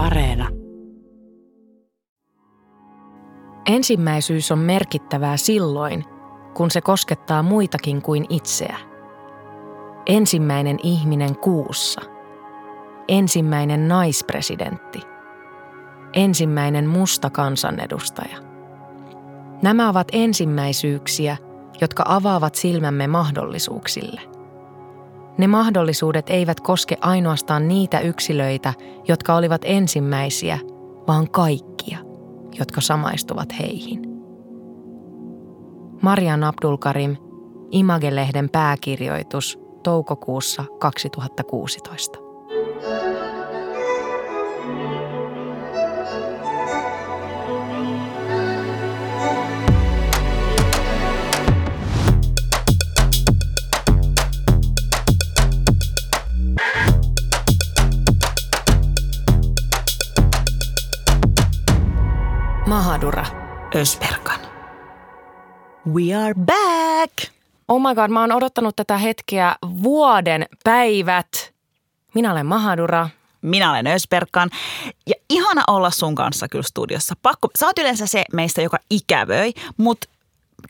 Areena. Ensimmäisyys on merkittävää silloin, kun se koskettaa muitakin kuin itseä. Ensimmäinen ihminen kuussa. Ensimmäinen naispresidentti. Ensimmäinen musta kansanedustaja. Nämä ovat ensimmäisyyksiä, jotka avaavat silmämme mahdollisuuksille. Ne mahdollisuudet eivät koske ainoastaan niitä yksilöitä, jotka olivat ensimmäisiä, vaan kaikkia, jotka samaistuvat heihin. Marian Abdulkarim, Image-lehden pääkirjoitus toukokuussa 2016. Mahadura Ösperkan. We are back! Oh my god, mä oon odottanut tätä hetkeä vuoden päivät. Minä olen Mahadura. Minä olen Ösperkan ja ihana olla sun kanssa kyllä studiossa. Pakko, sä oot yleensä se meistä, joka ikävöi, mutta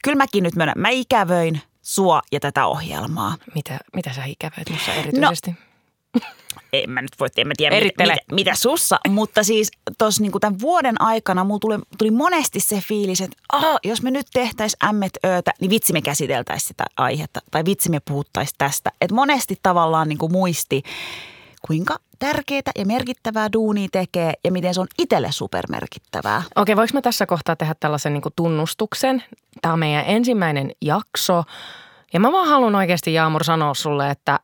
kyllä mäkin nyt myönnän, mä ikävöin sua ja tätä ohjelmaa. Mitä, mitä sä ikävöit musta erityisesti? No, en mä nyt voi, en mä tiedä mitä, Erittele. mitä, mitä sussa, mutta siis tuossa niinku tämän vuoden aikana mulla tuli, tuli monesti se fiilis, että aha, jos me nyt tehtäisiin ämmet öötä, niin vitsi me käsiteltäisiin sitä aihetta tai vitsi me puhuttaisiin tästä. Että monesti tavallaan niinku muisti, kuinka tärkeää ja merkittävää duunia tekee ja miten se on itselle supermerkittävää. Okei, voiko mä tässä kohtaa tehdä tällaisen niin tunnustuksen? Tämä on meidän ensimmäinen jakso. Ja mä vaan haluan oikeasti Jaamur sanoa sulle, että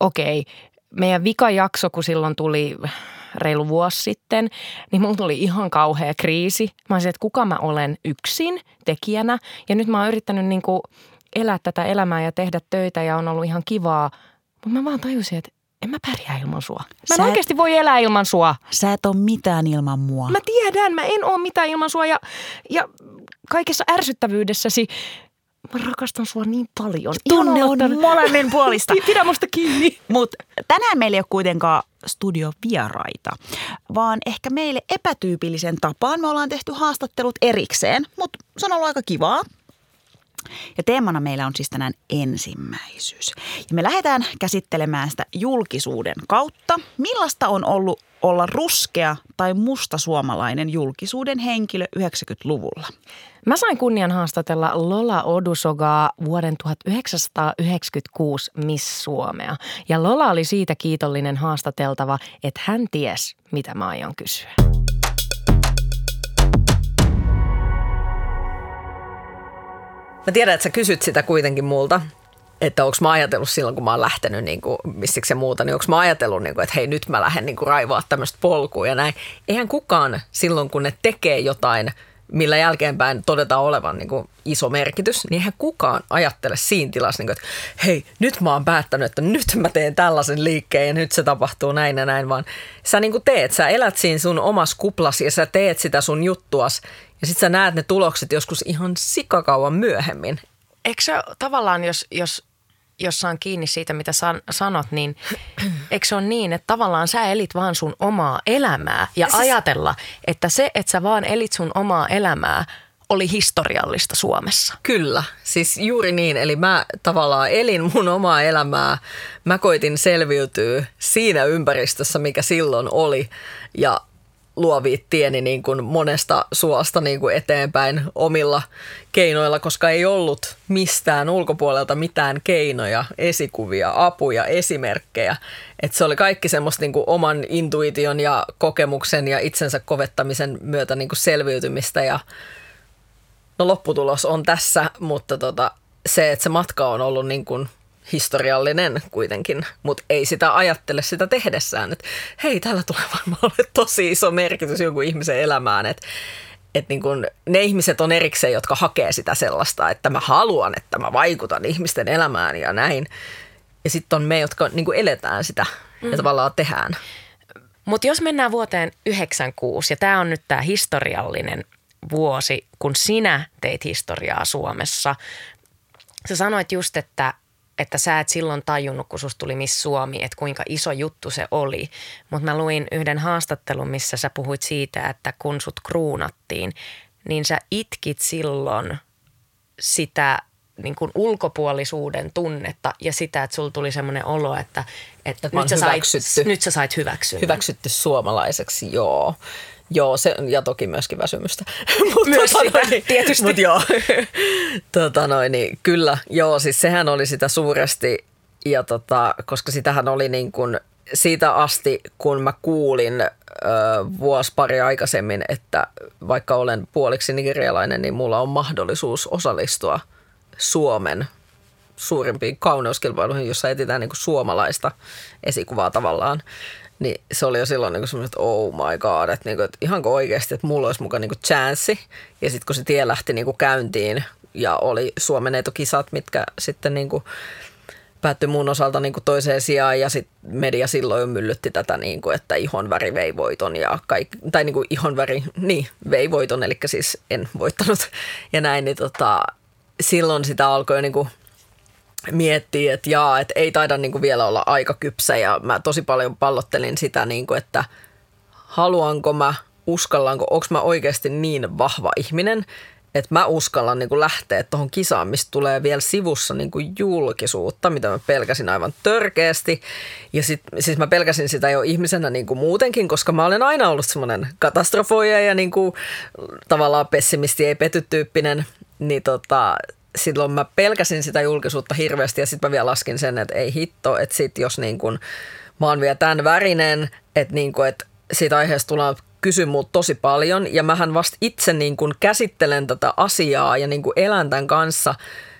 okei, meidän vika jakso, kun silloin tuli reilu vuosi sitten, niin mulla tuli ihan kauhea kriisi. Mä olisin, että kuka mä olen yksin tekijänä. Ja nyt mä oon yrittänyt niin kuin elää tätä elämää ja tehdä töitä ja on ollut ihan kivaa. Mutta mä vaan tajusin, että en mä pärjää ilman sua. Mä en et- oikeasti voi elää ilman sua. Sä et ole mitään ilman mua. Mä tiedän, mä en oo mitään ilman sua ja, ja kaikessa ärsyttävyydessäsi mä rakastan sua niin paljon. Tunne on ottaa- molemmin puolista. Pidä musta kiinni. Mutta tänään meillä ei ole kuitenkaan studiovieraita, vaan ehkä meille epätyypillisen tapaan me ollaan tehty haastattelut erikseen, mutta se on ollut aika kivaa. Ja teemana meillä on siis tänään ensimmäisyys. Ja me lähdetään käsittelemään sitä julkisuuden kautta. Millaista on ollut olla ruskea tai musta suomalainen julkisuuden henkilö 90-luvulla? Mä sain kunnian haastatella Lola Odusogaa vuoden 1996 Miss Suomea. Ja Lola oli siitä kiitollinen haastateltava, että hän ties, mitä mä aion kysyä. Mä tiedän, että sä kysyt sitä kuitenkin multa, että onko mä ajatellut silloin, kun mä oon lähtenyt niin kuin, missiksi muuta, niin onko mä ajatellut, niin kuin, että hei nyt mä lähden niin raivoa tämmöistä polkua ja näin. Eihän kukaan silloin, kun ne tekee jotain, millä jälkeenpäin todetaan olevan niin kuin, iso merkitys, niin eihän kukaan ajattele siinä tilassa, niin kuin, että hei nyt mä oon päättänyt, että nyt mä teen tällaisen liikkeen ja nyt se tapahtuu näin ja näin, vaan sä niin kuin teet, sä elät siinä sun omassa kuplasi ja sä teet sitä sun juttuas ja sit sä näet ne tulokset joskus ihan sikakauan myöhemmin. Eikö se tavallaan, jos, jos, jos saan kiinni siitä, mitä san, sanot, niin eikö se ole niin, että tavallaan sä elit vaan sun omaa elämää ja siis... ajatella, että se, että sä vaan elit sun omaa elämää, oli historiallista Suomessa. Kyllä, siis juuri niin. Eli mä tavallaan elin mun omaa elämää. Mä koitin selviytyä siinä ympäristössä, mikä silloin oli. Ja luoviittieni niin kuin monesta suosta niin kuin eteenpäin omilla keinoilla, koska ei ollut mistään ulkopuolelta mitään keinoja, esikuvia, apuja, esimerkkejä. Et se oli kaikki semmoista niin kuin oman intuition ja kokemuksen ja itsensä kovettamisen myötä niin kuin selviytymistä ja no lopputulos on tässä, mutta tota, se, että se matka on ollut niin kuin historiallinen kuitenkin, mutta ei sitä ajattele sitä tehdessään, että hei, tällä tulee varmaan ole tosi iso merkitys jonkun ihmisen elämään, että et niin kun, ne ihmiset on erikseen, jotka hakee sitä sellaista, että mä haluan, että mä vaikutan ihmisten elämään ja näin. Ja sitten on me, jotka niin kuin eletään sitä ja tavallaan tehdään. Mutta jos mennään vuoteen 96, ja tämä on nyt tämä historiallinen vuosi, kun sinä teit historiaa Suomessa. Sä sanoit just, että, että sä et silloin tajunnut, kun susta tuli Miss Suomi, että kuinka iso juttu se oli. Mutta mä luin yhden haastattelun, missä sä puhuit siitä, että kun sut kruunattiin, niin sä itkit silloin sitä niin kuin ulkopuolisuuden tunnetta ja sitä, että sulla tuli semmoinen olo, että, että, nyt, sä sait, nyt sä sait hyväksynnän. Hyväksytty suomalaiseksi, joo. Joo, se, ja toki myöskin väsymystä. Mut Myös tota sitä, noin, tietysti. Mut joo, tota noin, niin, kyllä, joo, siis sehän oli sitä suuresti, ja tota, koska sitähän oli niin kuin siitä asti, kun mä kuulin ö, vuosi pari aikaisemmin, että vaikka olen puoliksi nigerialainen, niin mulla on mahdollisuus osallistua Suomen suurimpiin kauneuskilpailuihin, jossa etsitään niin kuin suomalaista esikuvaa tavallaan. Niin se oli jo silloin niin semmoinen, että oh my god, että, niin kuin, että ihanko oikeasti, että mulla olisi mukaan niin kuin chanssi. Ja sitten kun se tie lähti niin kuin käyntiin ja oli Suomen etokisat, mitkä sitten niin kuin päättyi mun osalta niin kuin toiseen sijaan ja sitten media silloin myllytti tätä, niin kuin, että ihon väri vei voiton ja kaikki, tai niin kuin ihon väri, niin vei voiton, eli siis en voittanut ja näin, niin tota, silloin sitä alkoi niin kuin miettiä, että jaa, että ei taida niin kuin vielä olla aika kypsä ja mä tosi paljon pallottelin sitä, niin kuin, että haluanko mä, uskallanko, onko mä oikeasti niin vahva ihminen, että mä uskallan niin kuin lähteä tuohon kisaan, mistä tulee vielä sivussa niin kuin julkisuutta, mitä mä pelkäsin aivan törkeästi. Ja sit, siis mä pelkäsin sitä jo ihmisenä niin kuin muutenkin, koska mä olen aina ollut semmoinen katastrofoija ja niin kuin tavallaan pessimisti ei pety tyyppinen. Niin tota, silloin mä pelkäsin sitä julkisuutta hirveästi ja sitten mä vielä laskin sen, että ei hitto, että sit jos niin kuin, mä oon vielä tämän värinen, että, niin kuin, että siitä aiheesta tullaan kysyä multa tosi paljon ja mähän vasta itse niin kuin käsittelen tätä asiaa ja niin kuin elän tämän kanssa,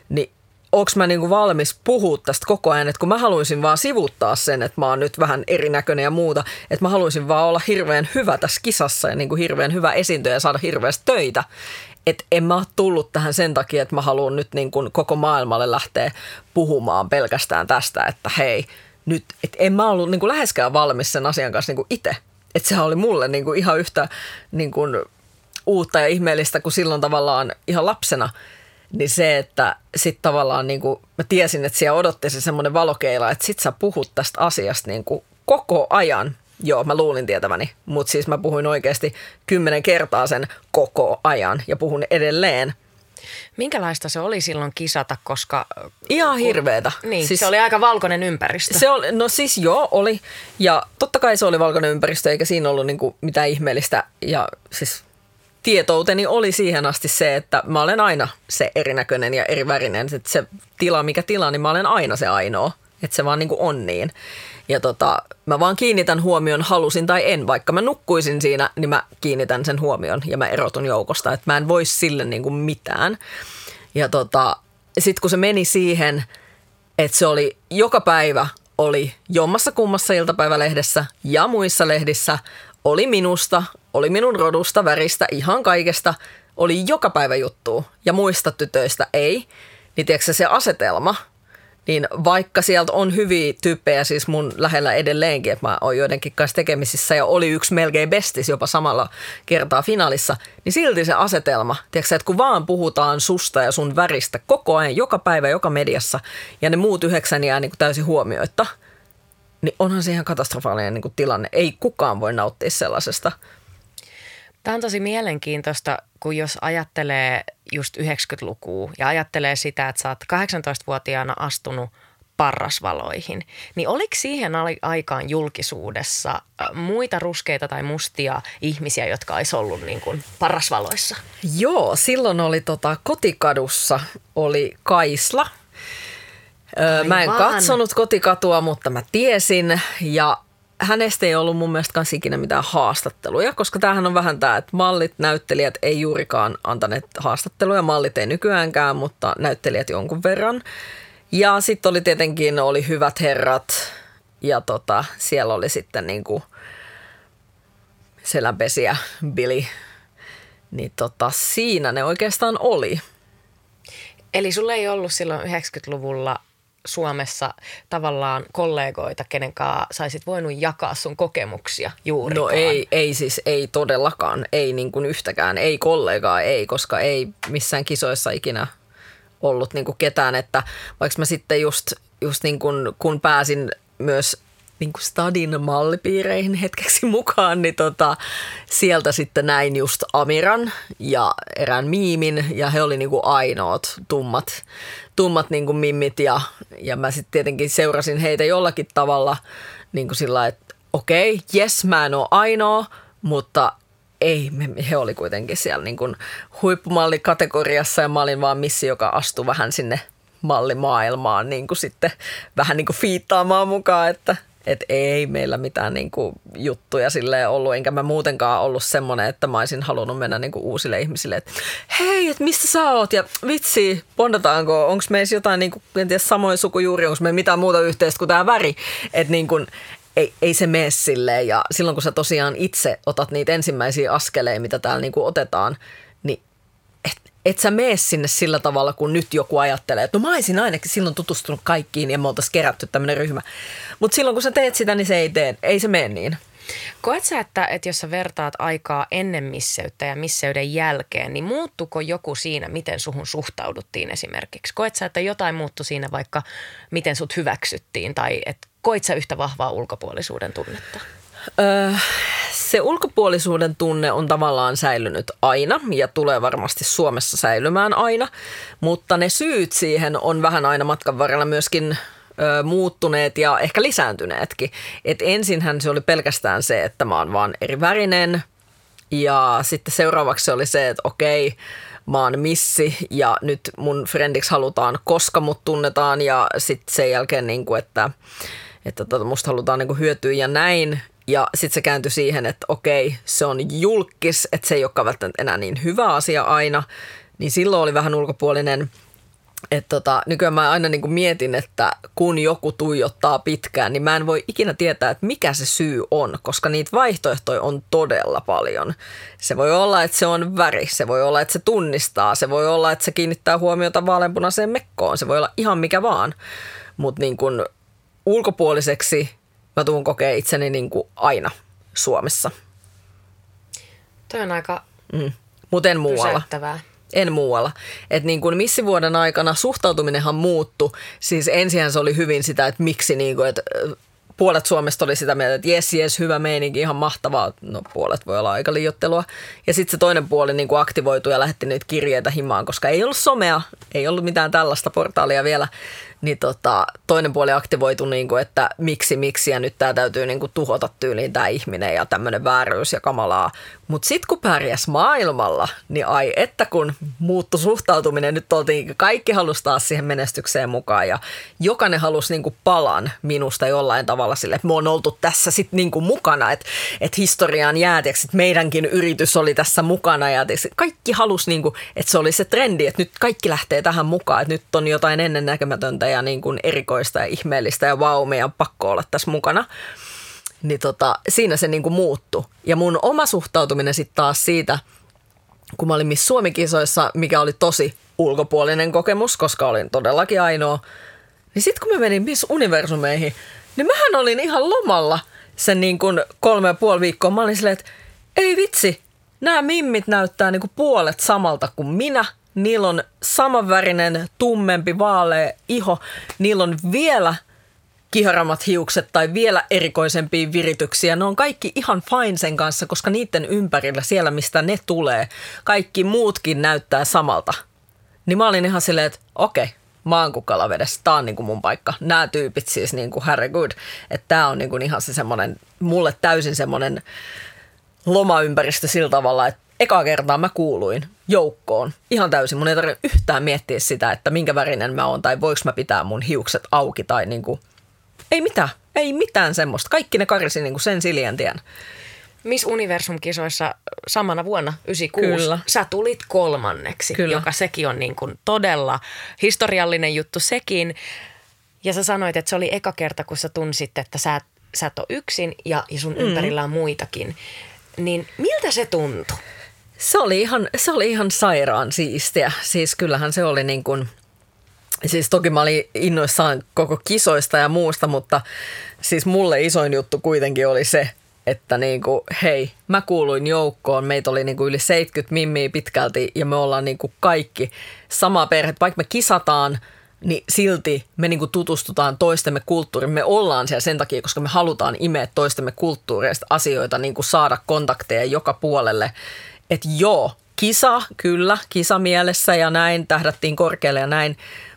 niin onko mä niin kuin valmis puhua tästä koko ajan, että kun mä haluaisin vaan sivuttaa sen, että mä oon nyt vähän erinäköinen ja muuta, että mä haluaisin vaan olla hirveän hyvä tässä kisassa ja niin kuin hirveän hyvä esiintyjä ja saada hirveästi töitä. Että en mä ole tullut tähän sen takia, että mä haluan nyt niin kuin koko maailmalle lähteä puhumaan pelkästään tästä, että hei, nyt, että en mä ollut niin kuin läheskään valmis sen asian kanssa niin kuin itse. Että sehän oli mulle niin kuin ihan yhtä niin kuin uutta ja ihmeellistä kuin silloin tavallaan ihan lapsena. Niin se, että sitten tavallaan niin kuin mä tiesin, että siellä odotti se semmoinen valokeila, että sit sä puhut tästä asiasta niin kuin koko ajan. Joo, mä luulin tietäväni, mutta siis mä puhuin oikeasti kymmenen kertaa sen koko ajan ja puhun edelleen. Minkälaista se oli silloin kisata, koska... Ihan hirveetä. Niin, siis, se oli aika valkoinen ympäristö. Se oli, no siis joo, oli. Ja totta kai se oli valkoinen ympäristö, eikä siinä ollut niinku mitään ihmeellistä. Ja siis tietouteni oli siihen asti se, että mä olen aina se erinäköinen ja erivärinen. Että se tila, mikä tila, niin mä olen aina se ainoa. Että se vaan niinku on niin. Ja tota, mä vaan kiinnitän huomion, halusin tai en. Vaikka mä nukkuisin siinä, niin mä kiinnitän sen huomion ja mä erotun joukosta. Että mä en voi sille niinku mitään. Ja tota, sitten kun se meni siihen, että se oli joka päivä oli jommassa kummassa iltapäivälehdessä ja muissa lehdissä, oli minusta, oli minun rodusta, väristä, ihan kaikesta, oli joka päivä juttu ja muista tytöistä ei, niin tiedätkö se asetelma, niin vaikka sieltä on hyviä tyyppejä siis mun lähellä edelleenkin, että mä oon joidenkin kanssa tekemisissä ja oli yksi melkein bestis jopa samalla kertaa finaalissa, niin silti se asetelma, tiedätkö, että kun vaan puhutaan susta ja sun väristä koko ajan, joka päivä, joka mediassa ja ne muut yhdeksän jää niin kuin täysin huomioitta, niin onhan se ihan katastrofaalinen niin kuin tilanne. Ei kukaan voi nauttia sellaisesta. Tämä on tosi mielenkiintoista, kun jos ajattelee just 90-lukua ja ajattelee sitä, että sä oot 18-vuotiaana astunut parrasvaloihin, niin oliko siihen ai- aikaan julkisuudessa äh, muita ruskeita tai mustia ihmisiä, jotka olisi ollut niin kuin parrasvaloissa? Joo, silloin oli tota, kotikadussa oli Kaisla. Öö, mä en katsonut kotikatua, mutta mä tiesin ja hänestä ei ollut mun mielestä kans ikinä mitään haastatteluja, koska tämähän on vähän tämä, että mallit, näyttelijät ei juurikaan antaneet haastatteluja. Mallit ei nykyäänkään, mutta näyttelijät jonkun verran. Ja sitten oli tietenkin oli hyvät herrat ja tota, siellä oli sitten niinku selänpesiä Billy. Niin tota, siinä ne oikeastaan oli. Eli sulla ei ollut silloin 90-luvulla Suomessa tavallaan kollegoita, kenen kanssa saisit voinut jakaa sun kokemuksia juurikaan. No ei, ei siis, ei todellakaan, ei niin kuin yhtäkään, ei kollegaa, ei, koska ei missään kisoissa ikinä ollut niin kuin ketään, että vaikka mä sitten just just niin kun, kun pääsin myös niin kuin stadin mallipiireihin hetkeksi mukaan, niin tota, sieltä sitten näin just Amiran ja erään miimin ja he oli niin kuin ainoat tummat, tummat niin kuin mimmit ja, ja mä sitten tietenkin seurasin heitä jollakin tavalla niin kuin sillä että okei, okay, jes mä en ole ainoa, mutta ei, he oli kuitenkin siellä niin kuin huippumallikategoriassa ja mä olin vaan missi, joka astui vähän sinne mallimaailmaan niin kuin sitten vähän niin kuin fiittaamaan mukaan, että et ei meillä mitään niinku juttuja sille ollut, enkä mä muutenkaan ollut semmoinen, että mä olisin halunnut mennä niinku uusille ihmisille, että hei, että mistä sä oot? Ja vitsi, bondataanko, onko meissä jotain niinku, en tiedä, samoin sukujuuri, onko me mitään muuta yhteistä kuin tämä väri, että niinku, ei, ei se mene silleen. Ja silloin kun sä tosiaan itse otat niitä ensimmäisiä askeleja, mitä täällä niinku otetaan, niin et, sä mene sinne sillä tavalla, kun nyt joku ajattelee, että no mä olisin ainakin silloin tutustunut kaikkiin ja me oltaisiin kerätty tämmöinen ryhmä. Mutta silloin kun sä teet sitä, niin se ei tee, ei se mene niin. Koet sä, että, että jos sä vertaat aikaa ennen misseyttä ja misseyden jälkeen, niin muuttuko joku siinä, miten suhun suhtauduttiin esimerkiksi? Koet sä, että jotain muuttui siinä vaikka, miten sut hyväksyttiin tai että koit sä yhtä vahvaa ulkopuolisuuden tunnetta? Se ulkopuolisuuden tunne on tavallaan säilynyt aina ja tulee varmasti Suomessa säilymään aina, mutta ne syyt siihen on vähän aina matkan varrella myöskin muuttuneet ja ehkä lisääntyneetkin. Et ensinhän se oli pelkästään se, että mä oon vaan eri värinen ja sitten seuraavaksi se oli se, että okei, mä oon missi ja nyt mun friendiksi halutaan, koska mut tunnetaan ja sitten sen jälkeen, niin kuin, että, että tota, musta halutaan niin hyötyä ja näin. Ja sitten se kääntyi siihen, että okei, se on julkis, että se ei olekaan välttämättä enää niin hyvä asia aina. Niin silloin oli vähän ulkopuolinen – et tota, nykyään mä aina niin kuin mietin, että kun joku tuijottaa pitkään, niin mä en voi ikinä tietää, että mikä se syy on, koska niitä vaihtoehtoja on todella paljon. Se voi olla, että se on väri, se voi olla, että se tunnistaa, se voi olla, että se kiinnittää huomiota vaaleanpunaiseen mekkoon, se voi olla ihan mikä vaan. Mutta niin ulkopuoliseksi mä tuun kokea itseni niin kuin aina Suomessa. Toi on aika mm. Mutta en muualla. En muualla. Että niin kuin missivuoden aikana suhtautuminenhan muuttu. Siis ensin se oli hyvin sitä, että miksi niin kuin, että puolet Suomesta oli sitä mieltä, että jes, jes, hyvä meininki, ihan mahtavaa. No puolet voi olla aika liiottelua. Ja sitten se toinen puoli niin kuin aktivoitui ja lähetti niitä kirjeitä himaan, koska ei ollut somea, ei ollut mitään tällaista portaalia vielä niin tota, toinen puoli aktivoitu, niin kuin, että miksi, miksi ja nyt tämä täytyy niin kuin, tuhota tyyliin tämä ihminen ja tämmöinen vääryys ja kamalaa. Mutta sitten kun pärjäs maailmalla, niin ai että kun muuttu suhtautuminen, nyt oltiin, kaikki halusi taas siihen menestykseen mukaan ja jokainen halusi niin kuin palan minusta jollain tavalla sille, että me on oltu tässä sitten niin kuin mukana, että, että historiaan jäätiäksi, että meidänkin yritys oli tässä mukana ja kaikki halusi, niin kuin, että se oli se trendi, että nyt kaikki lähtee tähän mukaan, että nyt on jotain ennennäkemätöntä ja niin kuin erikoista ja ihmeellistä ja vau, meidän pakko olla tässä mukana. Niin tota, siinä se niin kuin muuttui. Ja mun oma suhtautuminen sitten taas siitä, kun mä olin Miss Suomi-kisoissa, mikä oli tosi ulkopuolinen kokemus, koska olin todellakin ainoa. Niin sitten kun mä menin Miss Universumeihin, niin mähän olin ihan lomalla sen niin kuin kolme ja puoli viikkoa. Mä olin silleen, että ei vitsi, nämä mimmit näyttää niin kuin puolet samalta kuin minä – niillä on samanvärinen, tummempi, vaalea iho, niillä on vielä kiharammat hiukset tai vielä erikoisempia virityksiä. Ne on kaikki ihan fine sen kanssa, koska niiden ympärillä, siellä mistä ne tulee, kaikki muutkin näyttää samalta. Niin mä olin ihan silleen, että okei, mä oon kukalavedessä, tää on niinku mun paikka. Nämä tyypit siis niinku Good. Että tää on niinku ihan se semmonen, mulle täysin semmonen lomaympäristö sillä tavalla, että eka kertaa mä kuuluin joukkoon ihan täysin. Mun ei tarvitse yhtään miettiä sitä, että minkä värinen mä oon tai voiko mä pitää mun hiukset auki tai niinku, ei mitään, ei mitään semmoista. Kaikki ne karisi niinku sen siljen tien. Miss Universum-kisoissa samana vuonna, 96, Kyllä. sä tulit kolmanneksi, Kyllä. joka sekin on niin kuin todella historiallinen juttu sekin. Ja sä sanoit, että se oli eka kerta, kun sä tunsit, että sä, sä et ole yksin ja, ja sun mm. ympärillä on muitakin. Niin miltä se tuntui? Se oli ihan, se oli ihan sairaan siistiä. Siis kyllähän se oli niin kuin, siis toki mä olin innoissaan koko kisoista ja muusta, mutta siis mulle isoin juttu kuitenkin oli se, että niin kuin, hei, mä kuuluin joukkoon, meitä oli niin kuin yli 70 mimmiä pitkälti ja me ollaan niin kuin kaikki sama perhe, vaikka me kisataan niin silti me niin kuin tutustutaan toistemme kulttuuriin. Me ollaan siellä sen takia, koska me halutaan imeä toistemme kulttuureista asioita, niin kuin saada kontakteja joka puolelle. Että joo, kisa, kyllä, kisa mielessä ja näin, tähdättiin korkealle ja näin,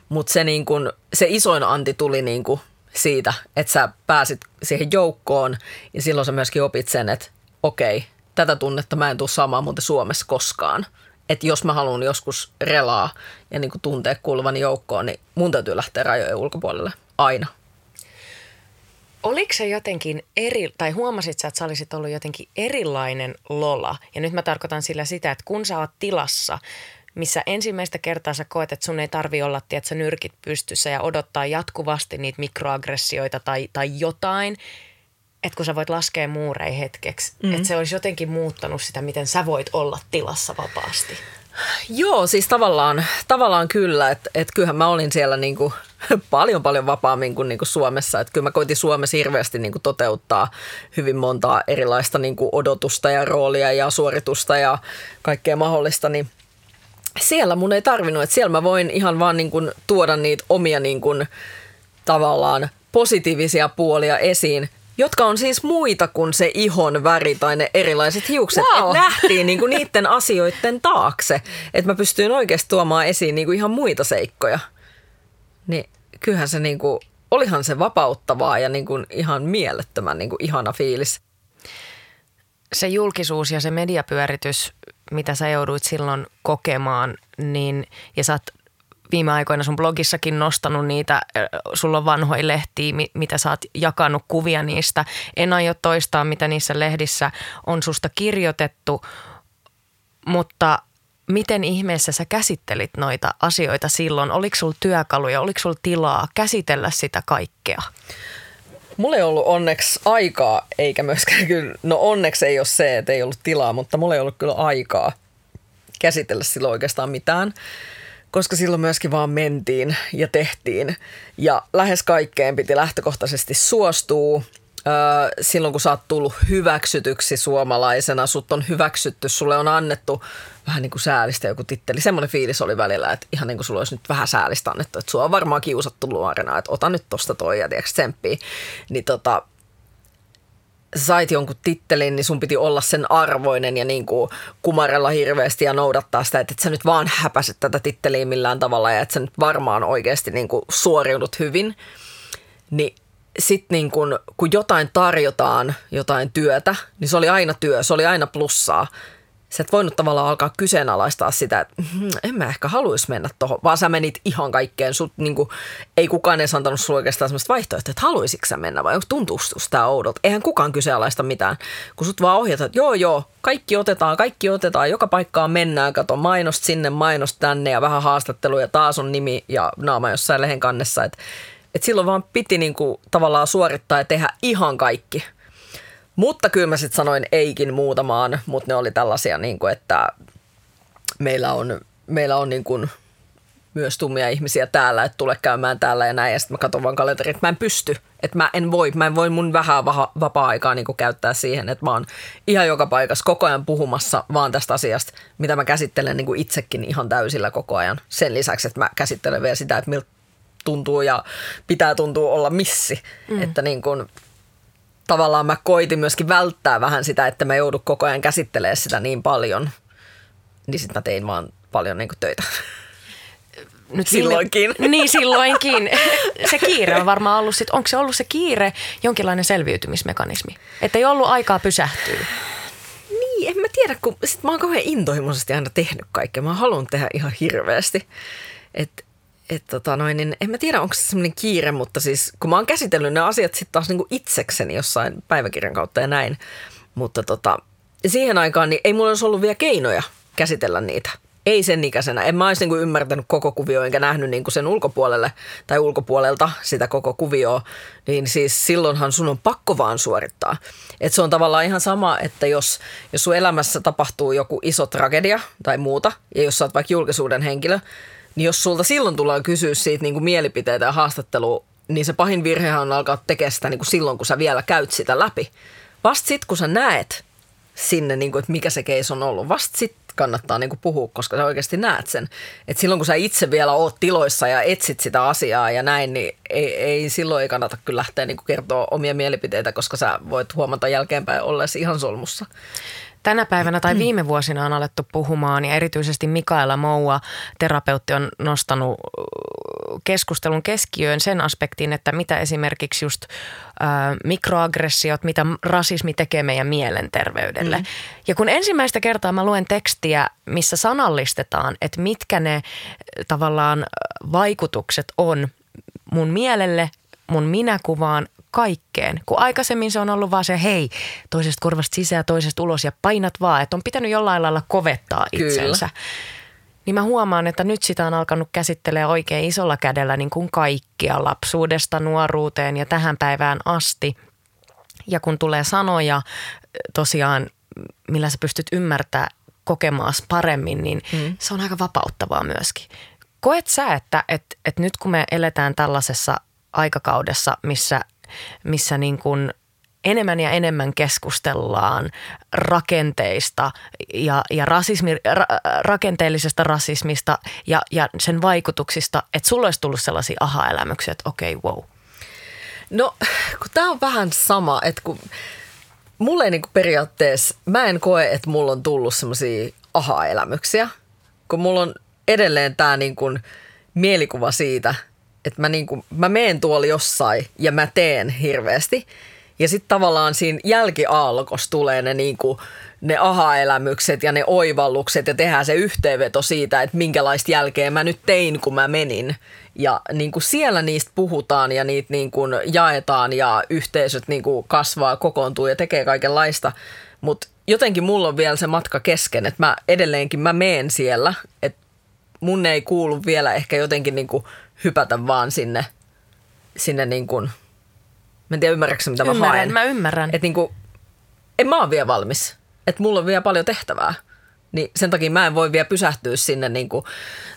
mutta se, niin kuin, se isoin anti tuli niin kuin siitä, että sä pääsit siihen joukkoon ja silloin sä myöskin opit sen, että okei, tätä tunnetta mä en tule saamaan muuten Suomessa koskaan. Että jos mä haluan joskus relaa ja niin tuntea kuuluvani joukkoon, niin mun täytyy lähteä rajojen ulkopuolelle aina. Oliko se jotenkin eri, tai huomasit sä, että sä olisit ollut jotenkin erilainen Lola? Ja nyt mä tarkoitan sillä sitä, että kun sä oot tilassa, missä ensimmäistä kertaa sä koet, että sun ei tarvi olla, tiedätkö, nyrkit pystyssä ja odottaa jatkuvasti niitä mikroaggressioita tai, tai jotain, että kun sä voit laskea muurei hetkeksi, mm. että se olisi jotenkin muuttanut sitä, miten sä voit olla tilassa vapaasti. Joo, siis tavallaan, tavallaan kyllä, että et kyllähän mä olin siellä niinku paljon paljon vapaammin kuin niinku Suomessa. Että kyllä mä koitin Suomessa hirveästi niinku toteuttaa hyvin montaa erilaista niinku odotusta ja roolia ja suoritusta ja kaikkea mahdollista, niin siellä mun ei tarvinnut, että siellä mä voin ihan vaan niinku tuoda niitä omia niinku, tavallaan positiivisia puolia esiin jotka on siis muita kuin se ihon väri tai ne erilaiset hiukset. Wow. Että nähtiin niinku niiden asioiden taakse. Että mä pystyin oikeasti tuomaan esiin niinku ihan muita seikkoja. Niin kyllähän se niinku, olihan se vapauttavaa ja niinku ihan mielettömän niinku ihana fiilis. Se julkisuus ja se mediapyöritys, mitä sä jouduit silloin kokemaan, niin, ja sä oot viime aikoina sun blogissakin nostanut niitä, sulla on vanhoja lehtiä, mitä sä oot jakanut kuvia niistä. En aio toistaa, mitä niissä lehdissä on susta kirjoitettu, mutta miten ihmeessä sä käsittelit noita asioita silloin? Oliko sulla työkaluja, oliko sulla tilaa käsitellä sitä kaikkea? Mulla ei ollut onneksi aikaa, eikä myöskään kyllä, no onneksi ei ole se, että ei ollut tilaa, mutta mulla ei ollut kyllä aikaa käsitellä silloin oikeastaan mitään koska silloin myöskin vaan mentiin ja tehtiin. Ja lähes kaikkeen piti lähtökohtaisesti suostua. silloin kun sä oot tullut hyväksytyksi suomalaisena, sut on hyväksytty, sulle on annettu vähän niin kuin säälistä joku titteli. Semmoinen fiilis oli välillä, että ihan niin kuin sulla olisi nyt vähän säälistä annettu, että sua on varmaan kiusattu luorena, että ota nyt tosta toi ja tiedätkö tsemppii. Niin tota, sait jonkun tittelin, niin sun piti olla sen arvoinen ja niin kuin kumarella hirveästi ja noudattaa sitä, että et sä nyt vaan häpäset tätä titteliä millään tavalla ja että sä nyt varmaan oikeasti niin kuin suoriudut hyvin. Niin sitten niin kun, kun jotain tarjotaan, jotain työtä, niin se oli aina työ, se oli aina plussaa sä et voinut tavallaan alkaa kyseenalaistaa sitä, että hm, en mä ehkä haluaisi mennä tuohon, vaan sä menit ihan kaikkeen. Sut, niin kuin, ei kukaan edes antanut sulle oikeastaan sellaista vaihtoehtoa, että haluaisitko sä mennä vai tuntuustus tämä oudolta. Eihän kukaan kyseenalaista mitään, kun sut vaan ohjataan, että joo joo, kaikki otetaan, kaikki otetaan, joka paikkaan mennään, kato mainost sinne, mainost tänne ja vähän haastatteluja, taas on nimi ja naama jossain lehen kannessa. Että et silloin vaan piti niin kuin, tavallaan suorittaa ja tehdä ihan kaikki – mutta kyllä mä sitten sanoin eikin muutamaan, mutta ne oli tällaisia, niin kuin, että meillä on, meillä on niin kuin myös tummia ihmisiä täällä, että tule käymään täällä ja näin. Ja sitten mä katson vaan kalenteri, että mä en pysty, että mä en voi, mä en voi mun vähän vapaa-aikaa niin käyttää siihen, että mä oon ihan joka paikassa koko ajan puhumassa vaan tästä asiasta, mitä mä käsittelen niin kuin itsekin ihan täysillä koko ajan. Sen lisäksi, että mä käsittelen vielä sitä, että miltä tuntuu ja pitää tuntua olla missi. Mm. Että niin kuin, tavallaan mä koitin myöskin välttää vähän sitä, että mä joudun koko ajan käsittelemään sitä niin paljon. Niin sitten mä tein vaan paljon niin töitä. Nyt silloinkin. Sille, niin silloinkin. Se kiire on varmaan ollut sit, onko se ollut se kiire jonkinlainen selviytymismekanismi? Että ei ollut aikaa pysähtyä. Niin, en mä tiedä, kun sit mä oon kauhean intohimoisesti aina tehnyt kaikkea. Mä haluan tehdä ihan hirveästi. Että et tota noin, niin en mä tiedä, onko se semmoinen kiire, mutta siis kun mä oon käsitellyt ne asiat sitten taas niinku itsekseni jossain päiväkirjan kautta ja näin. Mutta tota, siihen aikaan niin ei mulla olisi ollut vielä keinoja käsitellä niitä. Ei sen ikäisenä. En mä olisi niinku ymmärtänyt koko kuvio enkä nähnyt niinku sen ulkopuolelle tai ulkopuolelta sitä koko kuvioa. Niin siis silloinhan sun on pakko vaan suorittaa. Et se on tavallaan ihan sama, että jos, jos sun elämässä tapahtuu joku iso tragedia tai muuta, ja jos sä oot vaikka julkisuuden henkilö, niin jos sulta silloin tullaan kysyä siitä niin kuin mielipiteitä ja haastattelua, niin se pahin virhehän on alkaa tekemään sitä niin kuin silloin, kun sä vielä käyt sitä läpi. Vasta sitten, kun sä näet sinne, niin kuin, että mikä se keis on ollut, vasta sitten kannattaa niin kuin puhua, koska sä oikeasti näet sen. Et silloin kun sä itse vielä oot tiloissa ja etsit sitä asiaa ja näin, niin ei, ei silloin ei kannata kyllä lähteä niin kuin kertoa omia mielipiteitä, koska sä voit huomata jälkeenpäin olleesi ihan solmussa tänä päivänä tai viime vuosina on alettu puhumaan ja erityisesti Mikaela Moua, terapeutti, on nostanut keskustelun keskiöön sen aspektin, että mitä esimerkiksi just äh, mikroaggressiot, mitä rasismi tekee meidän mielenterveydelle. Mm. Ja kun ensimmäistä kertaa mä luen tekstiä, missä sanallistetaan, että mitkä ne tavallaan vaikutukset on mun mielelle, mun minäkuvaan, kaikkeen. Kun aikaisemmin se on ollut vaan se, hei, toisesta korvasta sisään, toisesta ulos ja painat vaan. Että on pitänyt jollain lailla kovettaa itsensä. Kyllä. Niin mä huomaan, että nyt sitä on alkanut käsittelee oikein isolla kädellä niin kuin kaikkia lapsuudesta nuoruuteen ja tähän päivään asti. Ja kun tulee sanoja tosiaan, millä sä pystyt ymmärtämään kokemaan paremmin, niin mm. se on aika vapauttavaa myöskin. Koet sä, että, että, että nyt kun me eletään tällaisessa aikakaudessa, missä missä niin kuin enemmän ja enemmän keskustellaan rakenteista ja, ja rasismi, ra, rakenteellisesta rasismista ja, ja sen vaikutuksista, että sulla olisi tullut sellaisia aha-elämyksiä, että okei, okay, wow. No, kun tämä on vähän sama, että kun mulle niin periaatteessa, mä en koe, että mulla on tullut sellaisia aha-elämyksiä, kun mulla on edelleen tämä niin kuin mielikuva siitä – että mä, niinku, mä meen tuolla jossain ja mä teen hirveästi. Ja sitten tavallaan siinä jälkiaalkos tulee ne, niinku, ne aha-elämykset ja ne oivallukset ja tehdään se yhteenveto siitä, että minkälaista jälkeä mä nyt tein, kun mä menin. Ja niinku siellä niistä puhutaan ja niitä niinku jaetaan ja yhteisöt niinku kasvaa, kokoontuu ja tekee kaikenlaista. Mutta jotenkin mulla on vielä se matka kesken, että mä edelleenkin mä meen siellä, että mun ei kuulu vielä ehkä jotenkin niinku hypätä vaan sinne, sinne niin kuin, mä en tiedä ymmärrätkö mitä mä ymmärrän, haen. mä ymmärrän. Että niin kuin, en mä ole vielä valmis. Että mulla on vielä paljon tehtävää. Niin sen takia mä en voi vielä pysähtyä sinne niin kuin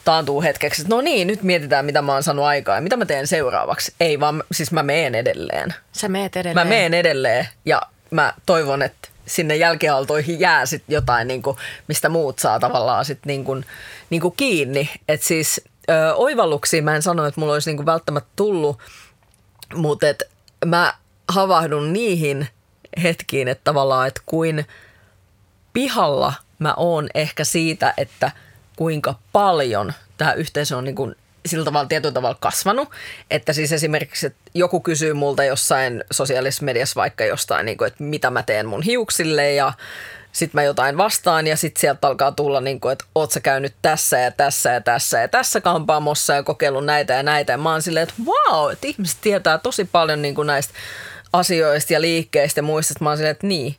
taantuu hetkeksi, että no niin, nyt mietitään, mitä mä oon saanut aikaa ja mitä mä teen seuraavaksi. Ei vaan, siis mä meen edelleen. Sä meet edelleen. Mä meen edelleen ja mä toivon, että sinne jälkiaaltoihin jää sit jotain, niin kuin, mistä muut saa tavallaan sit niin kuin, niin kuin kiinni. Että siis ö, oivalluksia mä en sano, että mulla olisi niinku välttämättä tullut, mutta et mä havahdun niihin hetkiin, että tavallaan, että kuin pihalla mä oon ehkä siitä, että kuinka paljon tämä yhteisö on niin sillä tavalla tietyllä tavalla kasvanut, että siis esimerkiksi että joku kysyy multa jossain sosiaalisessa mediassa vaikka jostain, niin kuin, että mitä mä teen mun hiuksille ja sitten mä jotain vastaan ja sitten sieltä alkaa tulla, niin kuin, että oot sä käynyt tässä ja tässä ja tässä ja tässä kampaamossa ja kokeillut näitä ja näitä. Ja mä oon silleen, että wow, että ihmiset tietää tosi paljon niin kuin näistä asioista ja liikkeistä ja muista. Mä oon silleen, että niin.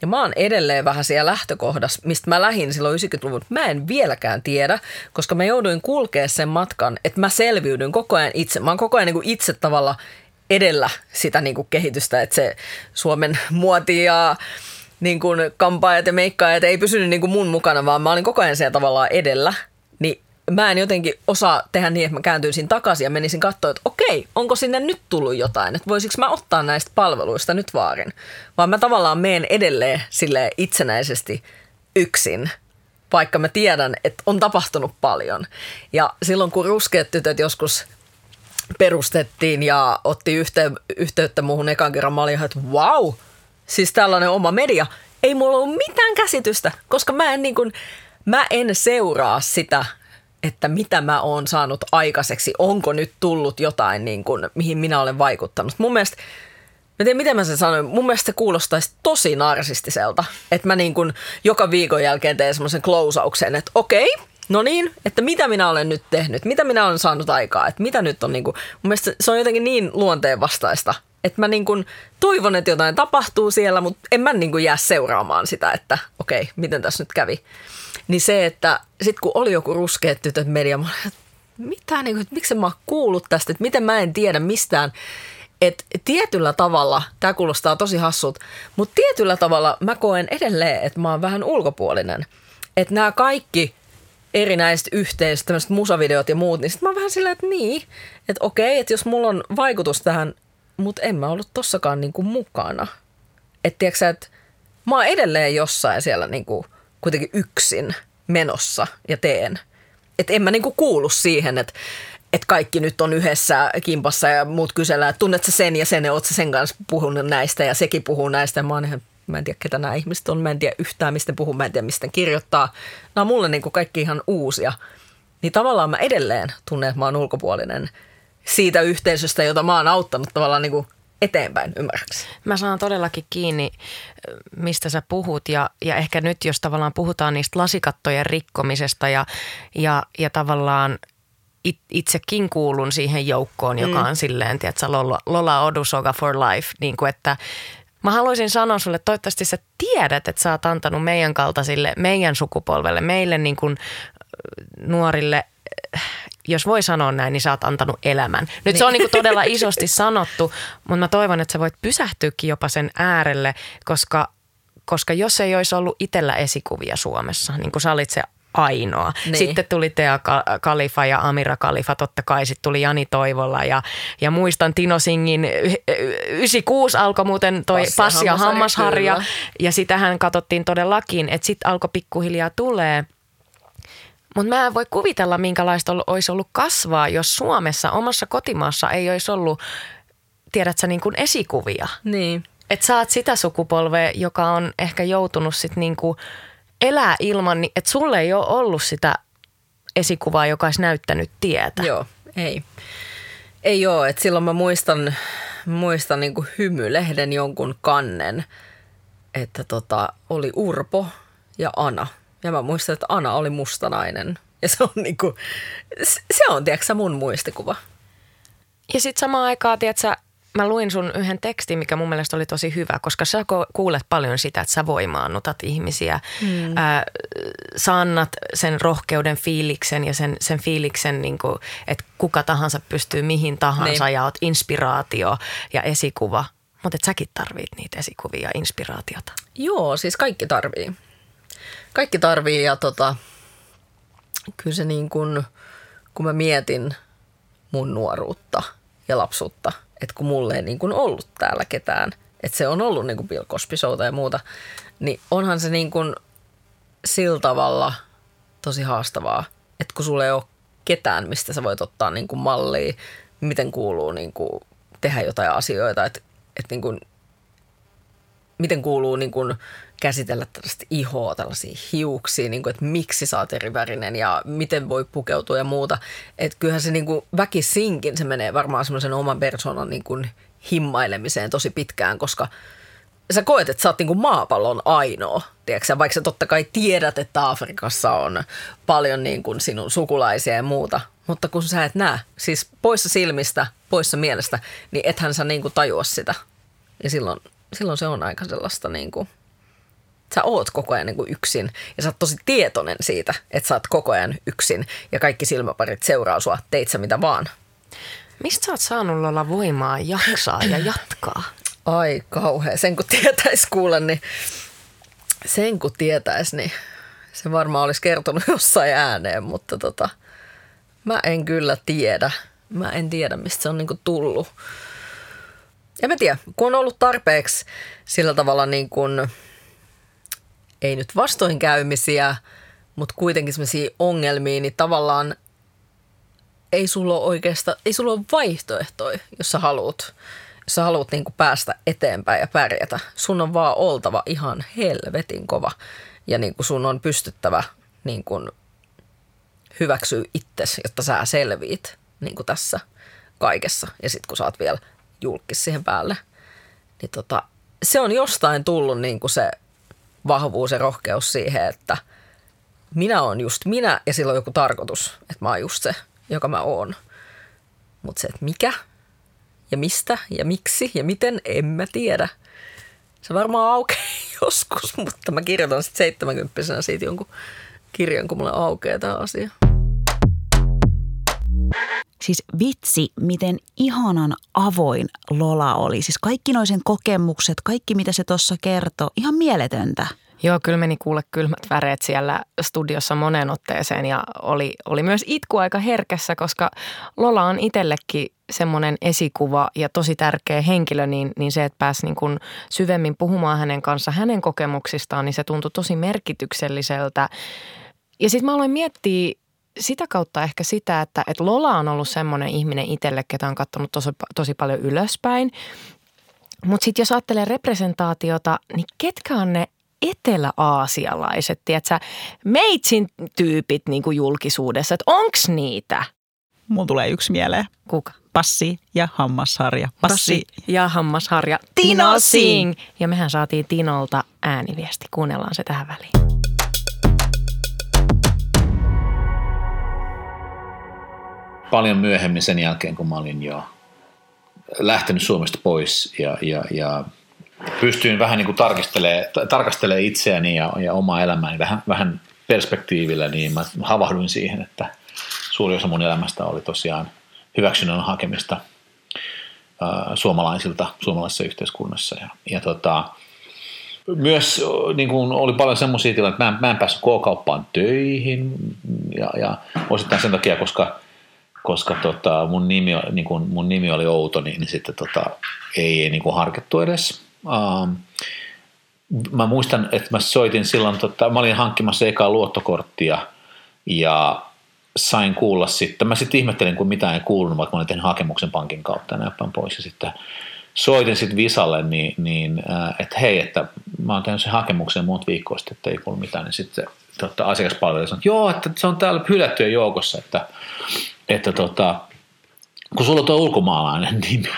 Ja mä oon edelleen vähän siellä lähtökohdassa, mistä mä lähdin silloin 90-luvun. Mä en vieläkään tiedä, koska mä jouduin kulkea sen matkan, että mä selviydyn koko ajan itse. Mä oon koko ajan niin kuin itse tavalla edellä sitä niin kuin kehitystä, että se Suomen muoti ja niin kuin kampaajat ja meikkaajat ei pysynyt niin kuin mun mukana, vaan mä olin koko ajan siellä tavallaan edellä. Niin mä en jotenkin osaa tehdä niin, että mä kääntyisin takaisin ja menisin katsoa, että okei, onko sinne nyt tullut jotain, että voisiko mä ottaa näistä palveluista nyt vaarin. Vaan mä tavallaan meen edelleen sille itsenäisesti yksin, vaikka mä tiedän, että on tapahtunut paljon. Ja silloin kun ruskeat tytöt joskus perustettiin ja otti yhteyttä muuhun ekan kerran, mä olin ihan, että wow, siis tällainen oma media, ei mulla ollut mitään käsitystä, koska mä en, niin kuin, mä en seuraa sitä, että mitä mä oon saanut aikaiseksi, onko nyt tullut jotain, niin kuin, mihin minä olen vaikuttanut. Mun mielestä, mä tiedän miten mä sen sanoin, mun mielestä se kuulostaisi tosi narsistiselta, että mä niin kuin joka viikon jälkeen teen semmoisen klousauksen, että okei, no niin, että mitä minä olen nyt tehnyt, mitä minä olen saanut aikaa, että mitä nyt on niin kuin, mun mielestä se on jotenkin niin luonteenvastaista, että mä niin kuin toivon, että jotain tapahtuu siellä, mutta en mä niin kuin jää seuraamaan sitä, että okei, okay, miten tässä nyt kävi. Niin se, että sitten kun oli joku ruskeat tytöt media, mä olin, mitä, niin kuin, että miksi mä oon kuullut tästä, että miten mä en tiedä mistään. Että tietyllä tavalla, tämä kuulostaa tosi hassut, mutta tietyllä tavalla mä koen edelleen, että mä oon vähän ulkopuolinen. Että nämä kaikki erinäiset yhteisöt, tämmöiset musavideot ja muut, niin sitten mä oon vähän silleen, että niin, että okei, että jos mulla on vaikutus tähän mutta en mä ollut tossakaan niinku mukana. Että tiedätkö että mä oon edelleen jossain siellä niinku kuitenkin yksin menossa ja teen. Että en mä niinku kuulu siihen, että että kaikki nyt on yhdessä kimpassa ja muut kysellään, että tunnet sä sen ja sen ja oot sä sen kanssa puhunut näistä ja sekin puhuu näistä. Mä oon ihan, mä en tiedä ketä nämä ihmiset on, mä en tiedä yhtään mistä puhuu, mä en tiedä mistä kirjoittaa. Nämä on mulle niin kuin kaikki ihan uusia. Niin tavallaan mä edelleen tunnen, että mä oon ulkopuolinen siitä yhteisöstä, jota mä oon auttanut tavallaan niin kuin eteenpäin, ymmärräksi? Mä saan todellakin kiinni, mistä sä puhut ja, ja ehkä nyt, jos tavallaan puhutaan niistä lasikattojen rikkomisesta ja, ja, ja tavallaan it, itsekin kuulun siihen joukkoon, joka mm. on silleen, tiedätkö, Lola, Lola Odusoga for life, niin kuin että Mä haluaisin sanoa sulle, toivottavasti sä tiedät, että sä oot antanut meidän kaltaisille, meidän sukupolvelle, meille niin kuin nuorille jos voi sanoa näin, niin sä oot antanut elämän. Nyt niin. se on niin todella isosti sanottu, mutta mä toivon, että sä voit pysähtyäkin jopa sen äärelle, koska, koska jos ei olisi ollut itsellä esikuvia Suomessa, niin kuin sä olit se ainoa. Niin. Sitten tuli Tea Kalifa ja Amira Kalifa, totta kai sitten tuli Jani Toivolla ja, ja muistan Tino Singin, 96 alkoi muuten toi Passi, Passi ja Hammasharja kyllä. ja sitähän katsottiin todellakin, että sitten alkoi pikkuhiljaa tulee – mutta mä en voi kuvitella, minkälaista olisi ollut kasvaa, jos Suomessa, omassa kotimaassa ei olisi ollut, tiedätkö, niin kuin esikuvia. Niin. Että sä oot sitä sukupolvea, joka on ehkä joutunut sitten niin kuin elää ilman, että sulle ei ole ollut sitä esikuvaa, joka olisi näyttänyt tietä. Joo, ei. Ei ole. Et silloin mä muistan, muistan niin kuin hymylehden jonkun kannen, että tota, oli Urpo ja Ana – ja mä muistan, että Ana oli mustanainen. Ja se on niinku, se on, tiedätkö mun muistikuva. Ja sitten samaan aikaan, tiedätkö, mä luin sun yhden tekstin, mikä mun mielestä oli tosi hyvä, koska sä kuulet paljon sitä, että sä voimaannutat ihmisiä. Mm. Äh, sä annat sen rohkeuden fiiliksen ja sen, sen fiiliksen, niin kuin, että kuka tahansa pystyy mihin tahansa niin. ja oot inspiraatio ja esikuva. Mutta säkin tarvit niitä esikuvia ja inspiraatiota. Joo, siis kaikki tarvii kaikki tarvii ja tota, kyllä se niin kuin, kun mä mietin mun nuoruutta ja lapsuutta, että kun mulle ei niin kuin ollut täällä ketään, että se on ollut niin kuin Bill Cosby ja muuta, niin onhan se niin kuin sillä tavalla tosi haastavaa, että kun sulle ei ole ketään, mistä sä voit ottaa niin kuin mallia, miten kuuluu niin kuin tehdä jotain asioita, että, että niin kuin, miten kuuluu niin kuin käsitellä tällaista ihoa, tällaisia hiuksia, niin kuin, että miksi sä oot eri värinen ja miten voi pukeutua ja muuta. Että kyllähän se niin kuin väkisinkin, se menee varmaan semmoisen oman persoonan niin kuin himmailemiseen tosi pitkään, koska sä koet, että sä oot niin kuin maapallon ainoa, tiedätkö? vaikka sä totta kai tiedät, että Afrikassa on paljon niin kuin sinun sukulaisia ja muuta, mutta kun sä et näe, siis poissa silmistä, poissa mielestä, niin ethän sä niin kuin tajua sitä. Ja silloin, silloin se on aika sellaista niin kuin – sä oot koko ajan niin kuin yksin ja sä oot tosi tietoinen siitä, että sä oot koko ajan yksin ja kaikki silmäparit seuraa sua, teit sä mitä vaan. Mistä sä oot saanut olla voimaa jaksaa ja jatkaa? Ai kauhea. Sen kun tietäis kuulla, niin sen kun tietäis, niin se varmaan olisi kertonut jossain ääneen, mutta tota, mä en kyllä tiedä. Mä en tiedä, mistä se on niinku tullut. En mä tiedä, kun on ollut tarpeeksi sillä tavalla niin kuin – ei nyt vastoinkäymisiä, mutta kuitenkin sellaisia ongelmia, niin tavallaan ei sulla ole oikeastaan, ei sulla ole vaihtoehtoja, jos sä haluat, jos sä haluat niin päästä eteenpäin ja pärjätä. Sun on vaan oltava ihan helvetin kova ja niin kuin sun on pystyttävä niin kuin hyväksyä itsesi, jotta sä selviit niin kuin tässä kaikessa. Ja sitten kun sä oot vielä julkis siihen päälle, niin tota, se on jostain tullut niin kuin se vahvuus ja rohkeus siihen, että minä on just minä ja sillä on joku tarkoitus, että mä oon just se, joka mä oon. Mutta se, että mikä ja mistä ja miksi ja miten, en mä tiedä. Se varmaan aukeaa joskus, mutta mä kirjoitan sitten 70 siitä jonkun kirjan, kun mulle aukeaa tämä asia. Siis vitsi, miten ihanan avoin Lola oli. Siis kaikki noisen kokemukset, kaikki mitä se tuossa kertoi, ihan mieletöntä. Joo, kyllä meni kuule kylmät väreet siellä studiossa moneen otteeseen ja oli, oli myös itku aika herkässä, koska Lola on itsellekin semmoinen esikuva ja tosi tärkeä henkilö, niin, niin se, että pääsi niin kuin syvemmin puhumaan hänen kanssa hänen kokemuksistaan, niin se tuntui tosi merkitykselliseltä. Ja sitten mä aloin miettiä sitä kautta ehkä sitä, että, että Lola on ollut semmoinen ihminen itselle, ketä on katsonut tosi, tosi paljon ylöspäin. Mutta sitten jos ajattelee representaatiota, niin ketkä on ne etelä-aasialaiset, tiedätkö, meitsin tyypit niin kuin julkisuudessa, että onks niitä? Mulla tulee yksi mieleen. Kuka? Passi ja hammasharja. Passi, Passi ja hammasharja. Tino Singh. Ja mehän saatiin Tinolta ääniviesti. Kuunnellaan se tähän väliin. Paljon myöhemmin sen jälkeen, kun mä olin jo lähtenyt Suomesta pois ja, ja, ja pystyin vähän niin kuin tarkastelemaan, tarkastelemaan itseäni ja, ja omaa elämääni vähän, vähän perspektiivillä, niin mä havahduin siihen, että suuri osa mun elämästä oli tosiaan hyväksynnän hakemista ää, suomalaisilta suomalaisessa yhteiskunnassa. Ja, ja tota, myös niin kuin oli paljon semmoisia tilanteita, että mä en, mä en päässyt K-kauppaan töihin ja, ja osittain sen takia, koska, koska tota, mun, nimi, niin kuin, mun nimi oli outo, niin, niin sitten tota, ei, ei niin harkittu edes. Ähm, mä muistan, että mä soitin silloin, tota, mä olin hankkimassa ekaa luottokorttia ja sain kuulla sitten, mä sitten ihmettelin, kun mitään ei kuulunut, vaikka mä olin tehnyt hakemuksen pankin kautta ja näppän pois. Ja sitten soitin sitten Visalle, niin, niin että hei, että mä oon tehnyt sen hakemuksen muut viikkoa sitten, että ei kuulu mitään, niin sitten tota, asiakaspalvelu sanoi, että joo, että se on täällä hylättyjen joukossa, että, että tota, kun sulla on tuo ulkomaalainen nimi.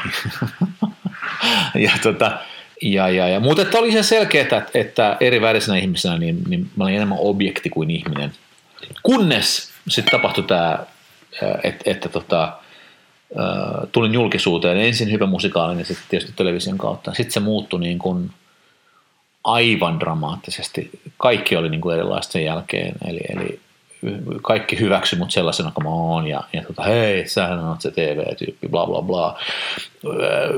ja tota, ja, ja, ja. Mutta että oli se selkeää, että, että eri värisenä ihmisenä niin, niin mä olin enemmän objekti kuin ihminen. Kunnes sitten tapahtui tämä, että, että tota, tulin julkisuuteen ensin hyvä musikaalinen ja sitten tietysti television kautta. Sitten se muuttui niin kuin aivan dramaattisesti. Kaikki oli niin kuin erilaista sen jälkeen. Eli, eli kaikki hyväksy mut sellaisena kuin mä oon ja, ja tota, hei, sähän on se TV-tyyppi, bla bla bla.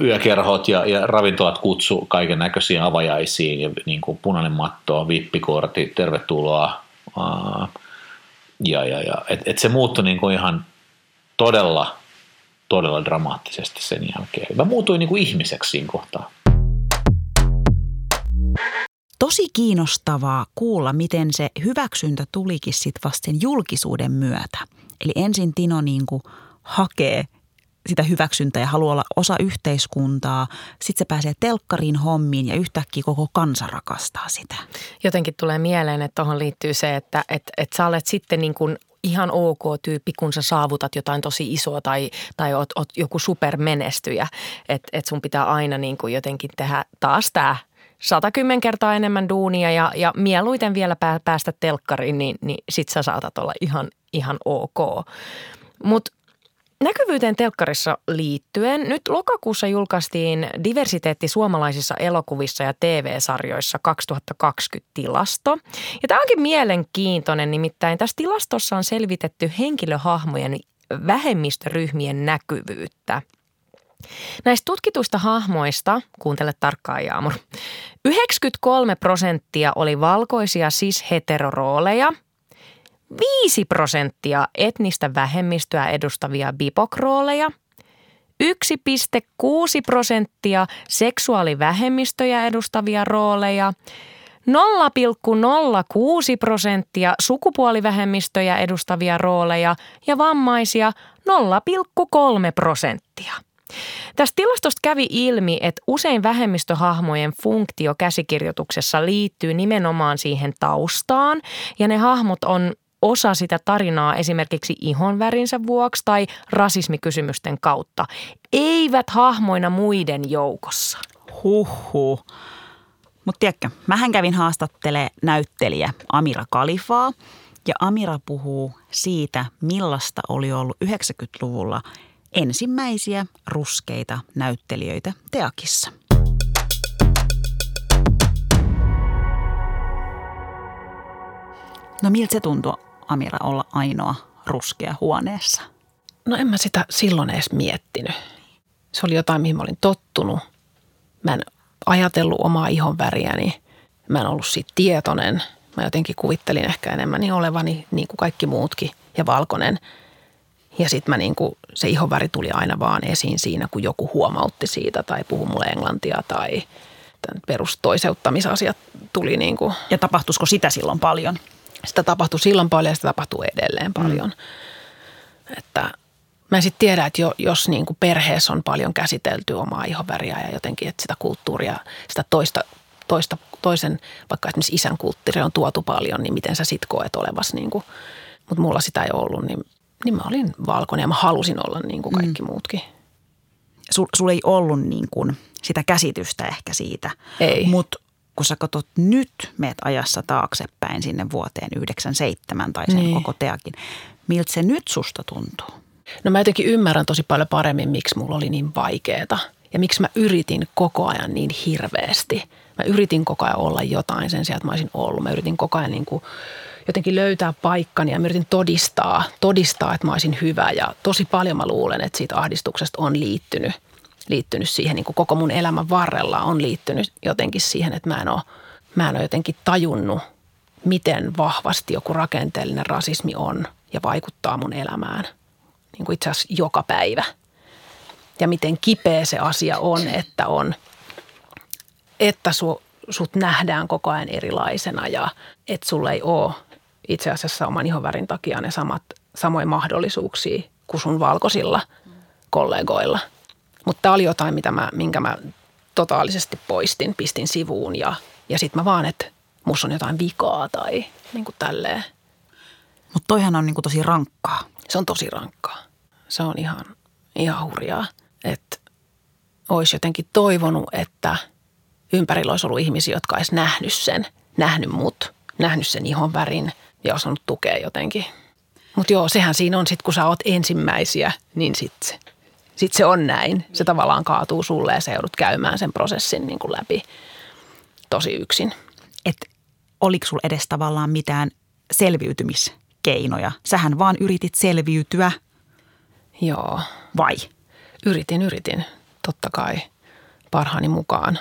Yökerhot ja, ja ravintolat kutsu kaiken näköisiin avajaisiin ja niin kuin punainen matto, vippikortti, tervetuloa. Ja, ja, ja. Et, et se muuttui niin kuin ihan todella, todella dramaattisesti sen jälkeen. Mä muutuin niin kuin ihmiseksi siinä kohtaa tosi kiinnostavaa kuulla, miten se hyväksyntä tulikin sitten vasten julkisuuden myötä. Eli ensin Tino niin kuin hakee sitä hyväksyntää ja haluaa olla osa yhteiskuntaa. Sitten se pääsee telkkariin hommiin ja yhtäkkiä koko kansa rakastaa sitä. Jotenkin tulee mieleen, että tuohon liittyy se, että, että, että sä olet sitten niin kuin ihan ok tyyppi, kun sä saavutat jotain tosi isoa tai, tai oot, oot joku supermenestyjä. Että et sun pitää aina niin kuin jotenkin tehdä taas tämä 110 kertaa enemmän duunia ja, ja mieluiten vielä päästä telkkariin, niin, niin sit sä saatat olla ihan, ihan ok. Mutta näkyvyyteen telkkarissa liittyen, nyt lokakuussa julkaistiin diversiteetti suomalaisissa elokuvissa ja TV-sarjoissa 2020 tilasto. Ja tämä onkin mielenkiintoinen, nimittäin tässä tilastossa on selvitetty henkilöhahmojen vähemmistöryhmien näkyvyyttä – Näistä tutkituista hahmoista, kuuntele tarkkaan Jaamur, 93 prosenttia oli valkoisia cis-heterorooleja, 5 prosenttia etnistä vähemmistöä edustavia bipokrooleja, 1,6 prosenttia seksuaalivähemmistöjä edustavia rooleja, 0,06 prosenttia sukupuolivähemmistöjä edustavia rooleja. Ja vammaisia 0,3 prosenttia – Tästä tilastosta kävi ilmi, että usein vähemmistöhahmojen funktio käsikirjoituksessa liittyy nimenomaan siihen taustaan ja ne hahmot on osa sitä tarinaa esimerkiksi ihonvärinsä vuoksi tai rasismikysymysten kautta, eivät hahmoina muiden joukossa. Huhhuh. Mutta tiedätkö, mähän kävin haastattele näyttelijä Amira Kalifaa ja Amira puhuu siitä, millaista oli ollut 90-luvulla – ensimmäisiä ruskeita näyttelijöitä Teakissa. No miltä se tuntui, Amira, olla ainoa ruskea huoneessa? No en mä sitä silloin edes miettinyt. Se oli jotain, mihin mä olin tottunut. Mä en ajatellut omaa ihon väriäni. Mä en ollut siitä tietoinen. Mä jotenkin kuvittelin ehkä enemmän niin olevani niin kuin kaikki muutkin ja valkoinen. Ja sitten mä niin kuin, se ihonväri tuli aina vaan esiin siinä, kun joku huomautti siitä tai puhui mulle englantia tai perustoiseuttamisasiat tuli niin kuin, Ja tapahtuisiko sitä silloin paljon? sitä tapahtui silloin paljon ja sitä tapahtuu edelleen paljon. Mm. Että mä en sitten tiedä, että jo, jos niin kuin perheessä on paljon käsitelty omaa ihonväriä ja jotenkin, että sitä kulttuuria, sitä toista, toista, toisen, vaikka esimerkiksi isän kulttuuria on tuotu paljon, niin miten sä sit koet olevas, niin kuin, mutta mulla sitä ei ollut, niin, niin mä olin valkoinen ja mä halusin olla niin kuin kaikki mm. muutkin. Sul, sulla ei ollut niin kuin sitä käsitystä ehkä siitä. Ei. Mutta kun sä katsot nyt, meet ajassa taaksepäin sinne vuoteen 97 tai sen Niin. niin. koko teakin, miltä se nyt susta tuntuu? No mä jotenkin ymmärrän tosi paljon paremmin, miksi mulla oli niin vaikeeta ja miksi mä yritin koko ajan niin hirveästi. Mä yritin koko ajan olla jotain sen sijaan, että mä olisin ollut. Mä yritin koko ajan niin kuin jotenkin löytää paikkani ja mä yritin todistaa, todistaa, että mä olisin hyvä. Ja tosi paljon mä luulen, että siitä ahdistuksesta on liittynyt, liittynyt siihen niin kuin koko mun elämän varrella on liittynyt jotenkin siihen, että mä en ole, mä en ole jotenkin tajunnut, miten vahvasti joku rakenteellinen rasismi on ja vaikuttaa mun elämään niin kuin itse asiassa joka päivä. Ja miten kipeä se asia on, että on, että su, sut nähdään koko ajan erilaisena ja että sulla ei ole itse asiassa oman ihonvärin takia ne samat, samoja mahdollisuuksia kuin sun valkoisilla kollegoilla. Mutta tämä oli jotain, mitä mä, minkä mä totaalisesti poistin, pistin sivuun ja, ja sitten mä vaan, että musta on jotain vikaa tai niin kuin tälleen. Mutta toihan on niin kuin tosi rankkaa. Se on tosi rankkaa. Se on ihan, ihan hurjaa, että olisi jotenkin toivonut, että ympärillä olisi ollut ihmisiä, jotka olisi nähnyt sen, nähnyt mut, nähnyt sen ihon värin ja osannut tukea jotenkin. Mutta joo, sehän siinä on sitten, kun sä oot ensimmäisiä, niin sitten sit se on näin. Se tavallaan kaatuu sulle ja sä joudut käymään sen prosessin niin kuin läpi tosi yksin. Että oliko sulla edes tavallaan mitään selviytymiskeinoja? Sähän vaan yritit selviytyä Joo, vai? Yritin, yritin, totta kai parhaani mukaan.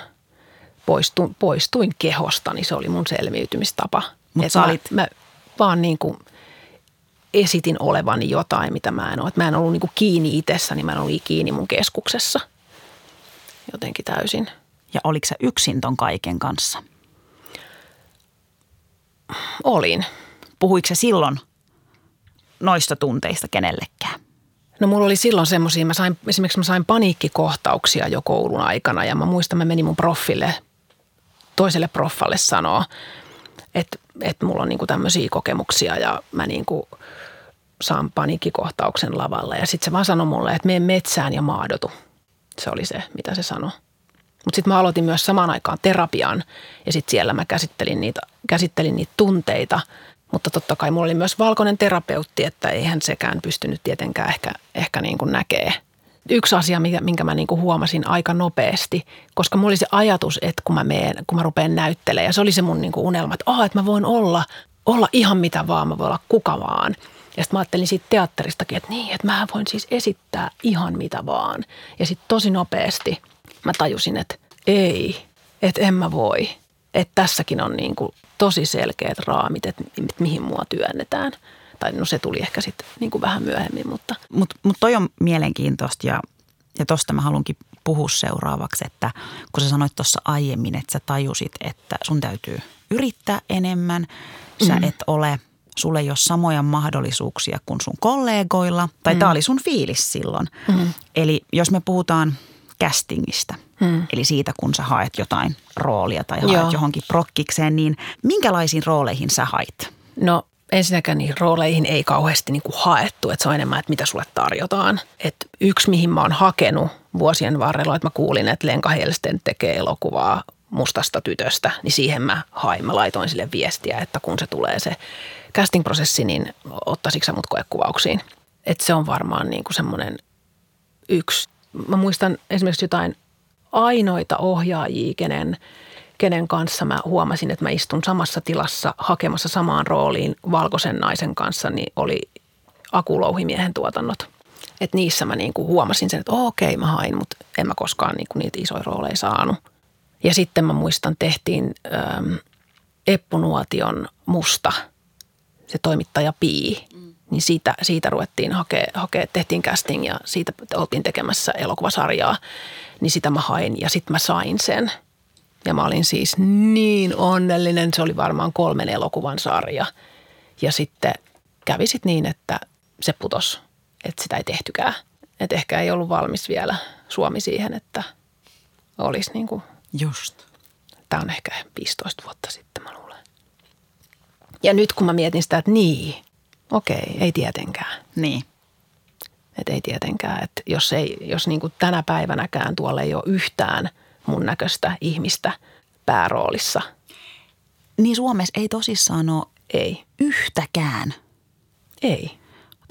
Poistuin, poistuin kehostani, se oli mun selviytymistapa. Mut Et sä mä, olit- mä vaan niin kuin esitin olevani jotain, mitä mä en ole. Et mä en ollut niin kuin kiinni itsessäni, mä en ollut kiinni mun keskuksessa jotenkin täysin. Ja oliko sä yksin ton kaiken kanssa? Olin. Puhuiko se silloin noista tunteista kenellekään? No mulla oli silloin semmoisia, mä sain, esimerkiksi mä sain paniikkikohtauksia jo koulun aikana ja mä muistan, mä menin mun proffille, toiselle proffalle sanoa, että, että mulla on niinku tämmöisiä kokemuksia ja mä niinku saan paniikkikohtauksen lavalla. Ja sitten se vaan sanoi mulle, että mene metsään ja maadotu. Se oli se, mitä se sanoi. Mutta sitten mä aloitin myös samaan aikaan terapian ja sitten siellä mä käsittelin niitä, käsittelin niitä tunteita. Mutta totta kai mulla oli myös valkoinen terapeutti, että eihän sekään pystynyt tietenkään ehkä, ehkä niin kuin näkee. Yksi asia, minkä, mä niin kuin huomasin aika nopeasti, koska mulla oli se ajatus, että kun mä, meen, kun mä rupean näyttelemään, ja se oli se mun niin kuin unelma, että, oh, että mä voin olla, olla ihan mitä vaan, mä voin olla kuka vaan. Ja sitten mä ajattelin siitä teatteristakin, että niin, että mä voin siis esittää ihan mitä vaan. Ja sitten tosi nopeasti mä tajusin, että ei, että en mä voi. Että tässäkin on niin kuin tosi selkeät raamit, että mi- mihin mua työnnetään. Tai no se tuli ehkä sitten niin kuin vähän myöhemmin, mutta Mutta mut toi on mielenkiintoista ja, ja tosta mä haluankin puhua seuraavaksi, että kun sä sanoit tuossa aiemmin, että sä tajusit, että sun täytyy yrittää enemmän, sä mm. et ole, sulle ei ole samoja mahdollisuuksia kuin sun kollegoilla, tai mm. tämä oli sun fiilis silloin. Mm. Eli jos me puhutaan castingista, mm. eli siitä kun sä haet jotain roolia tai haet Joo. johonkin prokkikseen, niin minkälaisiin rooleihin sä hait? No ensinnäkään niihin rooleihin ei kauheasti niin kuin haettu, että se on enemmän, että mitä sulle tarjotaan. Et yksi, mihin mä oon hakenut vuosien varrella, että mä kuulin, että Lenka Helsten tekee elokuvaa mustasta tytöstä, niin siihen mä hain. Mä laitoin sille viestiä, että kun se tulee se casting-prosessi, niin ottaisitko sä mut koekuvauksiin. Että se on varmaan niin kuin semmoinen yksi. Mä muistan esimerkiksi jotain ainoita ohjaajia, kenen, kenen kanssa mä huomasin, että mä istun samassa tilassa hakemassa samaan rooliin valkoisen naisen kanssa, niin oli Akulouhimiehen tuotannot. Et niissä mä niinku huomasin sen, että okei mä hain, mutta en mä koskaan niinku niitä isoja rooleja saanut. Ja sitten mä muistan, tehtiin äm, Eppu Nuotion Musta, se toimittaja Pii, niin siitä, siitä ruvettiin hakea, hakea, tehtiin casting ja siitä oltiin tekemässä elokuvasarjaa, niin sitä mä hain ja sitten mä sain sen. Ja mä olin siis niin onnellinen, se oli varmaan kolmen elokuvan sarja. Ja sitten kävi sit niin, että se putos, että sitä ei tehtykään. Että ehkä ei ollut valmis vielä Suomi siihen, että olisi niin kuin, Just. tämä on ehkä 15 vuotta sitten mä luulen. Ja nyt kun mä mietin sitä, että niin, okei, ei tietenkään. Niin. Että ei tietenkään, että jos, ei, jos niin kuin tänä päivänäkään tuolla ei ole yhtään mun näköistä ihmistä pääroolissa, Niin Suomessa ei tosissaan ole ei, yhtäkään ei.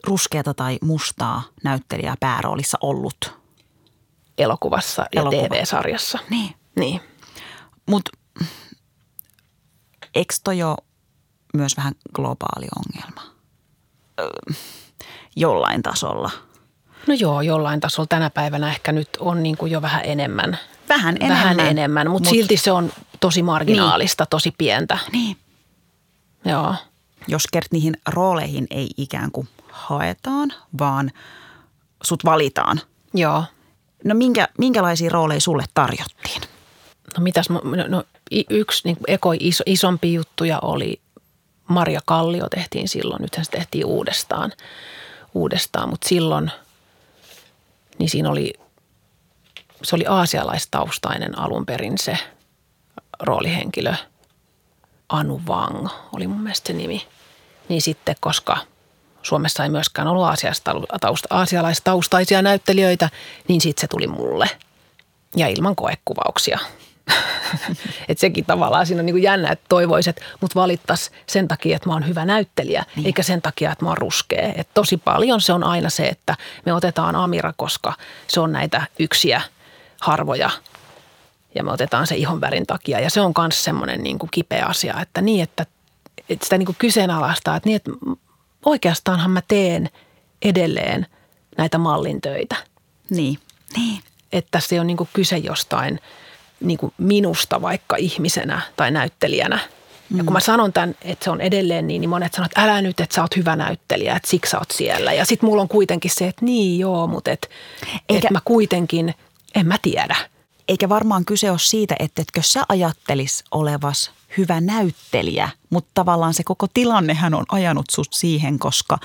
ruskeata tai mustaa näyttelijää pääroolissa ollut. Elokuvassa ja Elokuva. TV-sarjassa. Niin. Niin. Mutta eikö toi ole myös vähän globaali ongelma? Öö, jollain tasolla. No joo, jollain tasolla tänä päivänä ehkä nyt on niin kuin jo vähän enemmän. Vähän enemmän. Vähän enemmän, mutta Mut- silti se on tosi marginaalista, tosi pientä. Niin. Joo. Jos kert niihin rooleihin ei ikään kuin haetaan, vaan sut valitaan. Joo. No minkä, minkälaisia rooleja sulle tarjottiin? No mitäs, no, no y- yksi niin iso, isompi juttuja oli Maria Kallio tehtiin silloin, nythän se tehtiin uudestaan, uudestaan mutta silloin, niin siinä oli, se oli aasialaistaustainen alun perin se roolihenkilö, Anu Wang oli mun mielestä se nimi. Niin sitten, koska Suomessa ei myöskään ollut aasialaistausta- aasialaistaustaisia näyttelijöitä, niin sitten se tuli mulle ja ilman koekuvauksia. Että sekin tavallaan siinä on niin kuin jännä, että toivoisit, että mut valittaisi sen takia, että mä oon hyvä näyttelijä, niin. eikä sen takia, että mä oon ruskea. Et tosi paljon se on aina se, että me otetaan Amira, koska se on näitä yksiä harvoja ja me otetaan se ihonvärin takia. Ja se on myös semmoinen niin kuin kipeä asia, että niin, että, että sitä niin kuin kyseenalaistaa, että niin, että oikeastaanhan mä teen edelleen näitä mallintöitä Niin. Niin. että tässä ei ole niin kuin kyse jostain niin kuin minusta vaikka ihmisenä tai näyttelijänä. Ja kun mä sanon tämän, että se on edelleen niin, niin monet sanoo, että älä nyt, että sä oot hyvä näyttelijä, että siksi sä oot siellä. Ja sitten mulla on kuitenkin se, että niin joo, mutta et, Eikä- et mä kuitenkin, en mä tiedä. Eikä varmaan kyse ole siitä, että etkö sä ajattelis olevas hyvä näyttelijä, mutta tavallaan se koko tilannehän on ajanut sut siihen, koska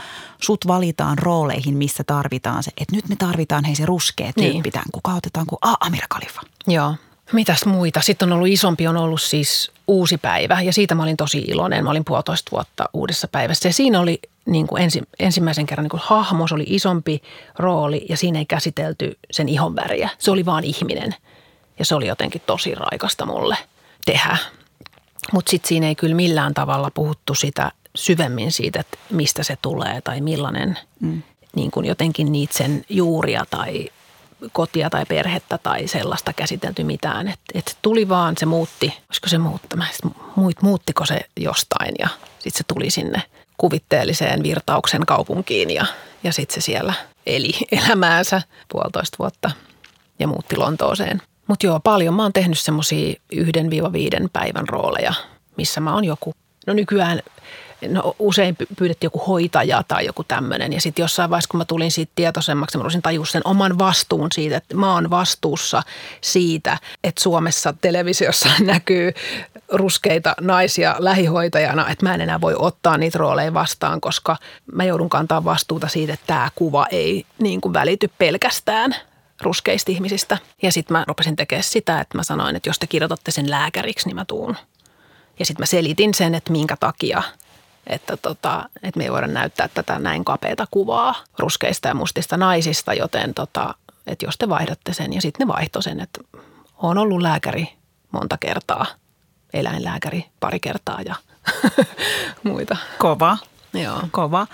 sut valitaan rooleihin, missä tarvitaan se, että nyt me tarvitaan hei se ruskea Niin. tyyppi tämän, kuka otetaan kuin ah, Amira Khalifa. Joo. Mitäs muita? Sitten on ollut isompi, on ollut siis uusi päivä ja siitä mä olin tosi iloinen. Mä olin puolitoista vuotta uudessa päivässä ja siinä oli niin kuin ensi, ensimmäisen kerran niin kuin hahmo, se oli isompi rooli ja siinä ei käsitelty sen ihon väriä. Se oli vaan ihminen ja se oli jotenkin tosi raikasta mulle tehdä. Mutta sitten siinä ei kyllä millään tavalla puhuttu sitä syvemmin siitä, että mistä se tulee tai millainen mm. niin kuin jotenkin niitä sen juuria tai kotia tai perhettä tai sellaista käsitelty mitään. Että et tuli vaan, se muutti, olisiko se muuttama, muut, muuttiko se jostain ja sitten se tuli sinne kuvitteelliseen virtauksen kaupunkiin ja, ja sitten se siellä eli elämäänsä puolitoista vuotta ja muutti Lontooseen. Mutta joo, paljon mä oon tehnyt semmoisia yhden viiva viiden päivän rooleja, missä mä oon joku, no nykyään no usein py- pyydettiin joku hoitaja tai joku tämmöinen. Ja sitten jossain vaiheessa, kun mä tulin siitä tietoisemmaksi, mä rupesin tajua sen oman vastuun siitä, että mä oon vastuussa siitä, että Suomessa televisiossa näkyy ruskeita naisia lähihoitajana, että mä en enää voi ottaa niitä rooleja vastaan, koska mä joudun kantaa vastuuta siitä, että tämä kuva ei niin kuin välity pelkästään ruskeista ihmisistä. Ja sitten mä rupesin tekemään sitä, että mä sanoin, että jos te kirjoitatte sen lääkäriksi, niin mä tuun. Ja sitten mä selitin sen, että minkä takia, että, tota, että me ei voida näyttää tätä näin kapeata kuvaa ruskeista ja mustista naisista, joten tota, että jos te vaihdatte sen. Ja sitten ne vaihto sen, että on ollut lääkäri monta kertaa, eläinlääkäri pari kertaa ja muita. Kova. Joo. Kova.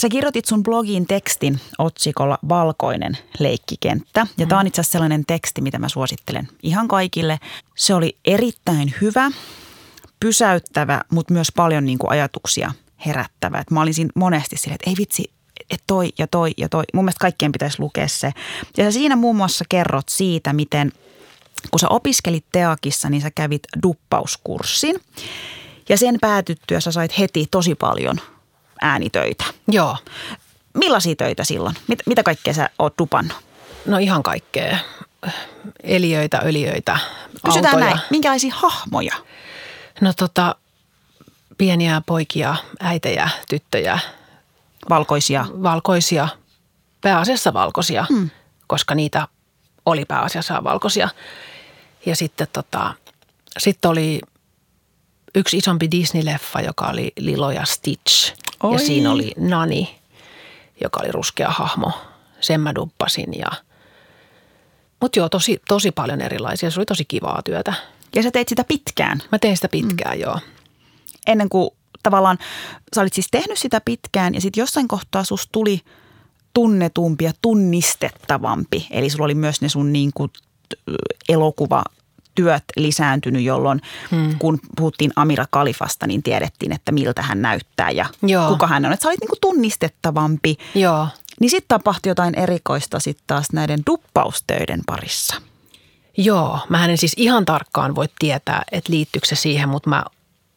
Sä kirjoitit sun blogiin tekstin otsikolla Valkoinen leikkikenttä. Ja tämä on itse asiassa sellainen teksti, mitä mä suosittelen ihan kaikille. Se oli erittäin hyvä, pysäyttävä, mutta myös paljon niin kuin ajatuksia herättävä. Et mä olin siinä monesti silleen, että ei vitsi, että toi ja toi ja toi. Mun mielestä kaikkien pitäisi lukea se. Ja sä siinä muun muassa kerrot siitä, miten kun sä opiskelit Teakissa, niin sä kävit duppauskurssin. Ja sen päätyttyä sä sait heti tosi paljon äänitöitä. Joo, Millaisia töitä silloin? Mit, mitä kaikkea sä oot dupannut? no ihan kaikkea. Eliöitä, öliöitä, Kysytään autoja. näin, minkälaisia hahmoja? No tota, pieniä poikia, äitejä, tyttöjä, Valkoisia. valkoisia, pääasiassa valkoisia, mm. koska niitä oli pääasiassa valkoisia. Ja sitten tota, sitten oli yksi isompi Disney-leffa, joka oli Lilo ja Stitch. Oi. Ja siinä oli Nani, joka oli ruskea hahmo. Sen mä duppasin ja... Mutta joo, tosi, tosi paljon erilaisia. Se oli tosi kivaa työtä. Ja sä teit sitä pitkään. Mä tein sitä pitkään, mm. joo. ennen kuin tavallaan sä olit siis tehnyt sitä pitkään ja sitten jossain kohtaa sus tuli tunnetumpi ja tunnistettavampi. Eli sulla oli myös ne sun niin kuin elokuvatyöt lisääntynyt, jolloin hmm. kun puhuttiin Amira Kalifasta, niin tiedettiin, että miltä hän näyttää ja Joo. kuka hän on. Että sä olit niin kuin tunnistettavampi. Joo. Niin sitten tapahtui jotain erikoista sitten taas näiden duppaustöiden parissa. Joo, mä en siis ihan tarkkaan voi tietää, että liittyykö se siihen, mutta mä,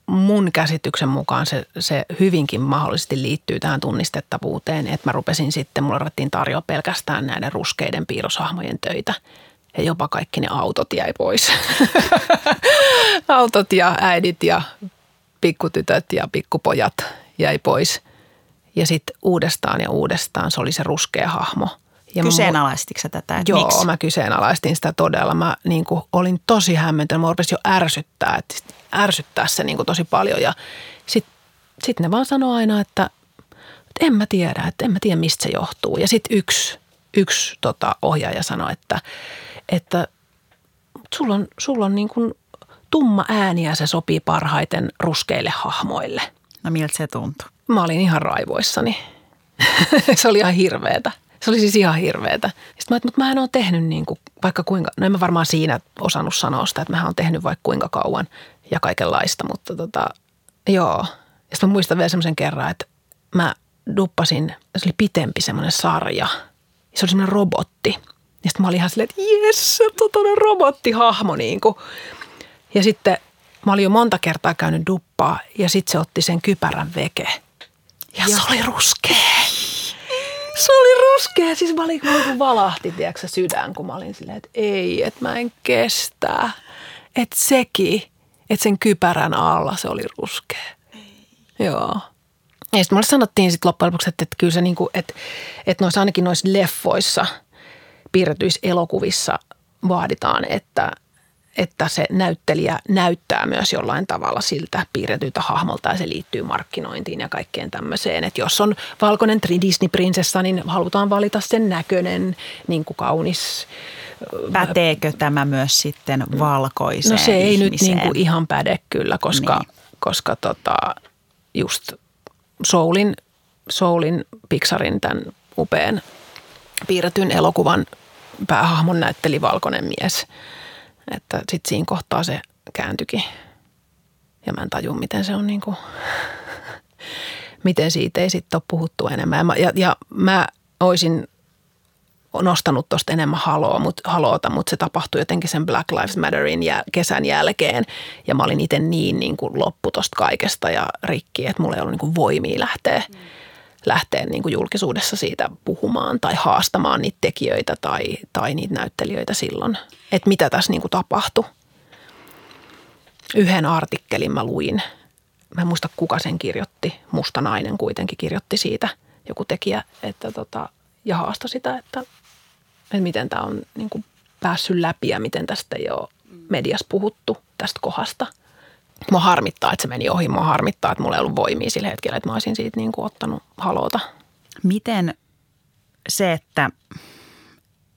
mun käsityksen mukaan se, se hyvinkin mahdollisesti liittyy tähän tunnistettavuuteen, että mä rupesin sitten, mulla ruvettiin tarjoa pelkästään näiden ruskeiden piirroshahmojen töitä. Ja jopa kaikki ne autot jäi pois. autot ja äidit ja pikkutytöt ja pikkupojat jäi pois. Ja sitten uudestaan ja uudestaan se oli se ruskea hahmo. Ja Kyseenalaistitko sä tätä, että Joo, miksi? mä kyseenalaistin sitä todella. Mä niin kuin, olin tosi hämmentynyt. Mä rupesin jo ärsyttää, että ärsyttää se niin kuin, tosi paljon. Ja sitten sit ne vaan sanoo aina, että, että en mä tiedä, että en mä tiedä mistä se johtuu. Ja sitten yksi, yksi tota, ohjaaja sanoi, että, että sulla on, sulla on niin kuin tumma ääni ja se sopii parhaiten ruskeille hahmoille. No miltä se tuntui? Mä olin ihan raivoissani. se oli ihan hirveetä. Se oli siis ihan hirveetä. Sitten mä, että, mutta mä en ole tehnyt niin kuin, vaikka kuinka, no en mä varmaan siinä osannut sanoa sitä, että mä oon tehnyt vaikka kuinka kauan ja kaikenlaista, mutta tota, joo. Ja sitten mä muistan vielä semmoisen kerran, että mä duppasin, se oli pitempi semmoinen sarja. Se oli semmoinen robotti. Ja sitten mä olin ihan silleen, että jes, on toinen robottihahmo niin kuin. Ja sitten mä olin jo monta kertaa käynyt duppaa ja sitten se otti sen kypärän veke. Ja, ja. se oli ruskea. Se oli ruskea. Siis mä olin, kun valahti, tiedätkö, sydän, kun mä olin silleen, että ei, että mä en kestä. Että sekin, että sen kypärän alla se oli ruskea. Joo. Ja sitten mulle sanottiin sitten loppujen lopuksi, että, että kyllä se niinku, että, että noissa ainakin noissa leffoissa, piirretyissä elokuvissa vaaditaan, että, että se näyttelijä näyttää myös jollain tavalla siltä piirretyltä hahmolta ja se liittyy markkinointiin ja kaikkeen tämmöiseen. Että jos on valkoinen Disney-prinsessa, niin halutaan valita sen näköinen, niin kuin kaunis. Päteekö tämä myös sitten valkoiseen No se ei nyt ihmiseen? niin kuin ihan päde kyllä, koska, niin. koska tota, just Soulin, Soulin Pixarin tämän upean piirretyn elokuvan päähahmon näytteli valkoinen mies. Että sitten siinä kohtaa se kääntyikin. Ja mä en taju, miten se on niin kuin, miten siitä ei sitten ole puhuttu enemmän. Ja, ja, mä olisin nostanut tuosta enemmän haloa, mut, haloota, mutta se tapahtui jotenkin sen Black Lives Matterin jä, kesän jälkeen. Ja mä olin itse niin, niin kuin loppu tosta kaikesta ja rikki, että mulla ei ollut niin kuin voimia lähteä, mm. Lähteä niin kuin julkisuudessa siitä puhumaan tai haastamaan niitä tekijöitä tai, tai niitä näyttelijöitä silloin. Että mitä tässä niin kuin tapahtui. Yhden artikkelin mä luin. Mä en muista kuka sen kirjoitti. Musta nainen kuitenkin kirjoitti siitä joku tekijä, että tota, ja haastoi sitä, että, että miten tämä on niin kuin päässyt läpi ja miten tästä ei ole mediassa puhuttu tästä kohdasta. Mua harmittaa, että se meni ohi. Mua harmittaa, että mulla ei ollut voimia sillä hetkellä, että mä olisin siitä niin kuin ottanut haloota. Miten se, että,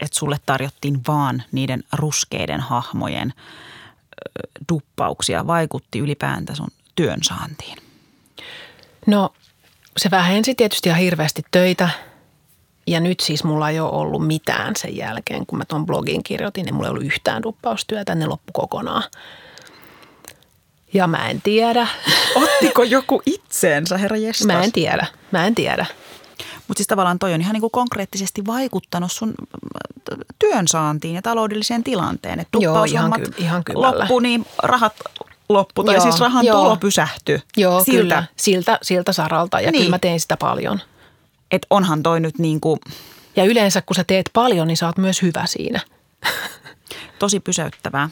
että sulle tarjottiin vaan niiden ruskeiden hahmojen duppauksia, vaikutti ylipäänsä sun työn saantiin? No se vähensi tietysti ihan hirveästi töitä. Ja nyt siis mulla ei ole ollut mitään sen jälkeen, kun mä tuon blogin kirjoitin, niin mulla ei ollut yhtään duppaustyötä, ne loppu kokonaan. Ja mä en tiedä. Ottiko joku itseensä, herra jestas? Mä en tiedä. Mä en tiedä. Mutta siis tavallaan toi on ihan niin kuin konkreettisesti vaikuttanut sun äh, työn saantiin ja taloudelliseen tilanteen. Että Joo, ihan ky- ihan kymmällä. loppu, niin rahat loppu, tai Joo, siis rahan joo. tulo pysähtyi. Joo, siltä, kyllä. Siltä, siltä saralta ja Niin. kyllä mä tein sitä paljon. Että onhan toi nyt niin kuin Ja yleensä kun sä teet paljon, niin sä oot myös hyvä siinä. tosi pysäyttävää.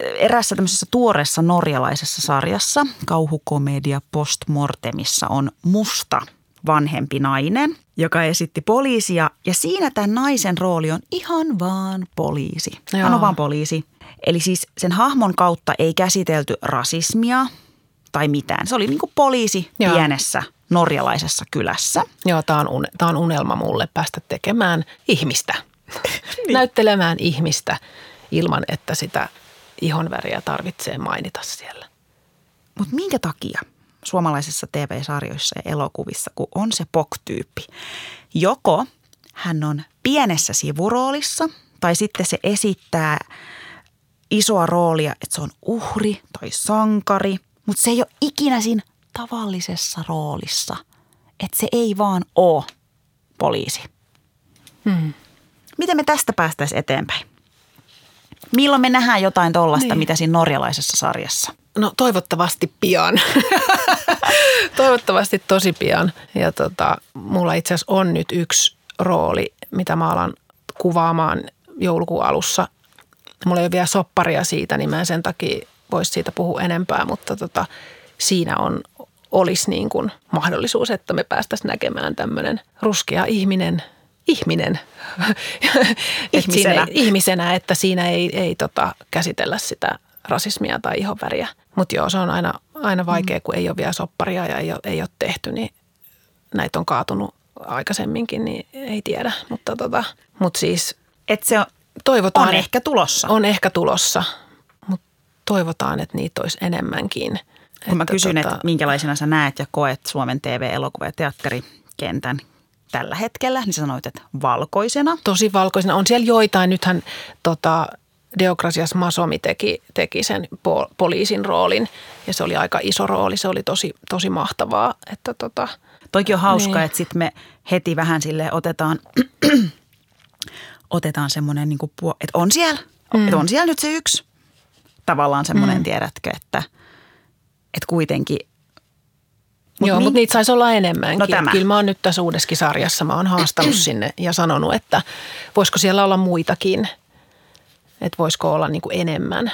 Erässä tämmöisessä tuoreessa norjalaisessa sarjassa, kauhukomedia Postmortemissa, on musta vanhempi nainen, joka esitti poliisia. Ja siinä tämän naisen rooli on ihan vaan poliisi. Hän Joo. on vaan poliisi. Eli siis sen hahmon kautta ei käsitelty rasismia tai mitään. Se oli niin kuin poliisi Joo. pienessä norjalaisessa kylässä. Joo, tää on, tää on unelma mulle päästä tekemään ihmistä. Näyttelemään ihmistä ilman, että sitä ihonväriä tarvitsee mainita siellä. Mutta minkä takia suomalaisissa TV-sarjoissa ja elokuvissa, kun on se POK-tyyppi, joko hän on pienessä sivuroolissa tai sitten se esittää isoa roolia, että se on uhri tai sankari, mutta se ei ole ikinä siinä tavallisessa roolissa. Että se ei vaan ole poliisi. Hmm. Miten me tästä päästäisiin eteenpäin? Milloin me nähdään jotain tollasta, niin. mitä siinä norjalaisessa sarjassa? No toivottavasti pian. toivottavasti tosi pian. Ja tota, mulla itse asiassa on nyt yksi rooli, mitä mä alan kuvaamaan joulukuun alussa. Mulla ei ole vielä sopparia siitä, niin mä en sen takia voisi siitä puhua enempää, mutta tota, siinä on, olisi niin kuin mahdollisuus, että me päästäisiin näkemään tämmöinen ruskea ihminen, ihminen Et siinä Ihmisenä. ihmisenä, että siinä ei, ei tota, käsitellä sitä rasismia tai ihonväriä. Mutta joo, se on aina, aina vaikea, kun ei ole vielä sopparia ja ei ole, ei ole tehty, niin näitä on kaatunut aikaisemminkin, niin ei tiedä. Mutta tota, mut siis Että se on, toivotaan, on ehkä tulossa. on ehkä tulossa, mutta toivotaan, että niitä olisi enemmänkin. Kun mä Että kysyn, tota- että minkälaisena sä näet ja koet Suomen TV-, elokuva- ja teatterikentän tällä hetkellä, niin sä sanoit, että valkoisena. tosi valkoisena. On siellä joitain, nythän tota, Deokrasias Masomi teki, teki sen po, poliisin roolin ja se oli aika iso rooli, se oli tosi, tosi mahtavaa. Että tota, Toikin on hauska, Niin. että sitten me heti vähän sille otetaan, otetaan semmoinen, niin että on siellä, mm. että on siellä nyt se yksi. Tavallaan semmoinen, mm. tiedätkö, että, että kuitenkin. Mut Joo, min- mutta niitä saisi olla enemmänkin. No tämä. Kyllä mä oon nyt tässä uudessakin sarjassa, mä oon haastanut sinne ja sanonut, että voisiko siellä olla muitakin, että voisiko olla niin kuin enemmän.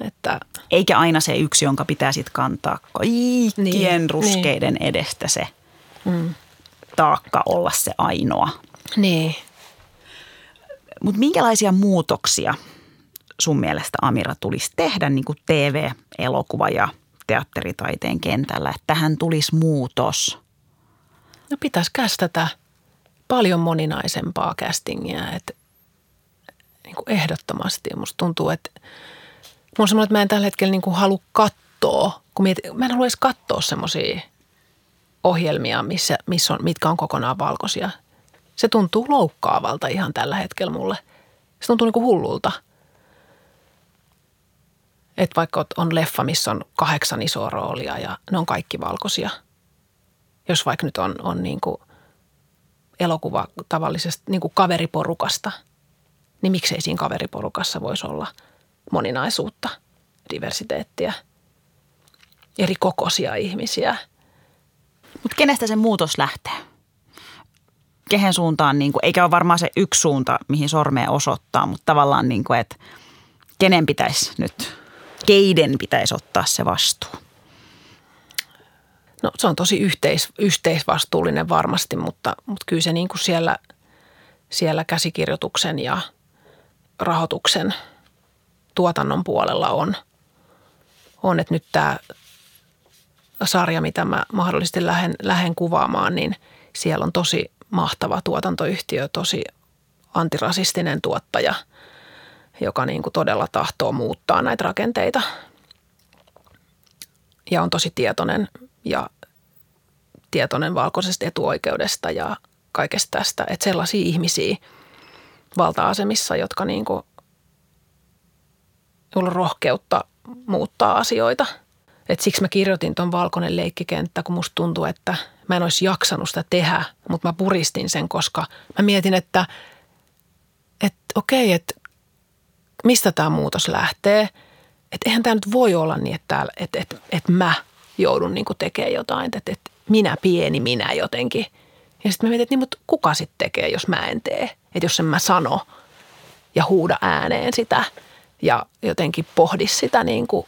Että Eikä aina se yksi, jonka pitää sitten kantaa kaikkien Niin, niin, ruskeiden niin. edestä se mm. taakka olla se ainoa. niin, Mutta minkälaisia muutoksia sun mielestä Amira tulisi tehdä niin kuin TV, elokuva ja teatteritaiteen kentällä, että tähän tulisi muutos? No pitäisi kästätä paljon moninaisempaa castingia, että niin kuin ehdottomasti. Musta tuntuu, että mulla on semmoinen, että mä en tällä hetkellä niin kuin halua katsoa, kun mietin, mä en halua edes katsoa semmoisia ohjelmia, missä, missä on, mitkä on kokonaan valkoisia. Se tuntuu loukkaavalta ihan tällä hetkellä mulle. Se tuntuu niin kuin hullulta. Että vaikka on leffa, missä on kahdeksan isoa roolia ja ne on kaikki valkoisia – jos vaikka nyt on, on niin kuin elokuva tavallisesta niin kuin kaveriporukasta, niin miksei siinä kaveriporukassa voisi olla moninaisuutta, diversiteettiä, eri kokoisia ihmisiä. Mutta kenestä se muutos lähtee? Kehen suuntaan, niin kuin, eikä ole varmaan se yksi suunta, mihin sormea osoittaa, mutta tavallaan, niin kuin, että kenen pitäisi nyt, keiden pitäisi ottaa se vastuu? No se on tosi yhteis, yhteisvastuullinen varmasti, mutta, mutta kyllä se niin kuin siellä, siellä käsikirjoituksen ja rahoituksen tuotannon puolella on. On, että nyt tämä sarja, mitä mä mahdollisesti lähden, lähden kuvaamaan, niin siellä on tosi mahtava tuotantoyhtiö, tosi antirasistinen tuottaja, joka niin kuin todella tahtoo muuttaa näitä rakenteita ja on tosi tietoinen ja tietoinen valkoisesta etuoikeudesta ja kaikesta tästä. Että sellaisia ihmisiä valta-asemissa, jotka niin kuin, on rohkeutta muuttaa asioita. Et siksi mä kirjoitin tuon Valkoinen leikkikenttä, kun musta tuntuu, että mä en olisi jaksanut sitä tehdä, mutta mä puristin sen, koska mä mietin, että, että okei, että mistä tämä muutos lähtee. että eihän tämä nyt voi olla niin, että, täällä, että, että, että mä joudun niin tekemään jotain, että, että minä pieni minä jotenkin. Ja sitten mä mietin, että niin, mutta kuka sitten tekee, jos mä en tee? Että jos en mä sano ja huuda ääneen sitä ja jotenkin pohdi sitä niin kuin,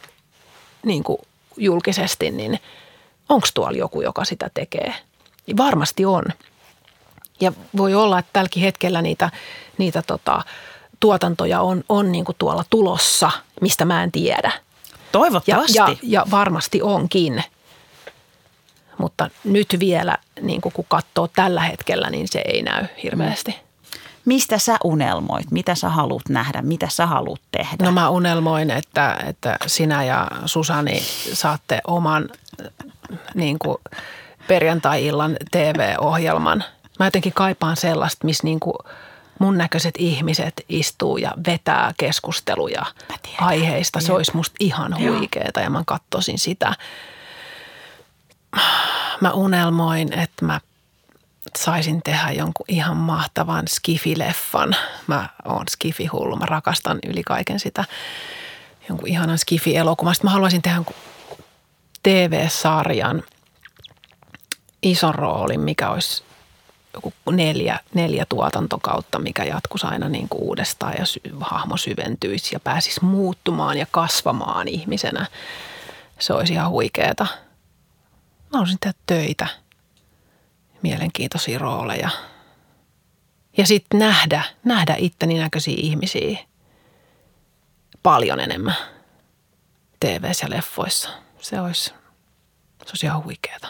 niin kuin julkisesti, niin onko tuolla joku, joka sitä tekee? Ja varmasti on. Ja voi olla, että tälläkin hetkellä niitä, niitä tota, tuotantoja on, on niin kuin tuolla tulossa, mistä mä en tiedä. Toivottavasti. Ja, ja, ja varmasti onkin. Mutta nyt vielä, niin kuin kun katsoo tällä hetkellä, niin se ei näy hirveästi. Mistä sä unelmoit? Mitä sä haluat nähdä? Mitä sä haluat tehdä? No mä unelmoin, että, että sinä ja Susani saatte oman niin kuin perjantai-illan TV-ohjelman. Mä jotenkin kaipaan sellaista, missä niin kuin mun näköiset ihmiset istuu ja vetää keskusteluja aiheista. Se olisi musta ihan huikeeta ja mä katsoisin sitä. Mä unelmoin, että mä saisin tehdä jonkun ihan mahtavan skifileffan. Mä oon skifihullu, mä rakastan yli kaiken sitä jonkun ihanan skifi-elokuvan. Sitten mä haluaisin tehdä jonkun TV-sarjan ison roolin, mikä olisi joku neljä, neljä tuotantokautta, mikä jatkuisi aina niin kuin uudestaan ja sy- hahmo syventyisi ja pääsisi muuttumaan ja kasvamaan ihmisenä. Se olisi ihan huikeeta. Mä haluaisin tehdä töitä, mielenkiintoisia rooleja ja sitten nähdä, nähdä itteni näköisiä ihmisiä paljon enemmän tv ja leffoissa. Se olisi, se olisi ihan huikeeta.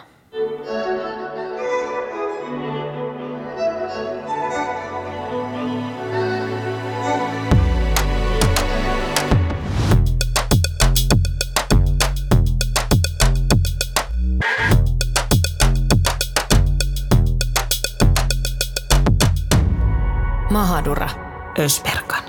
Mahadura. Ösperkan.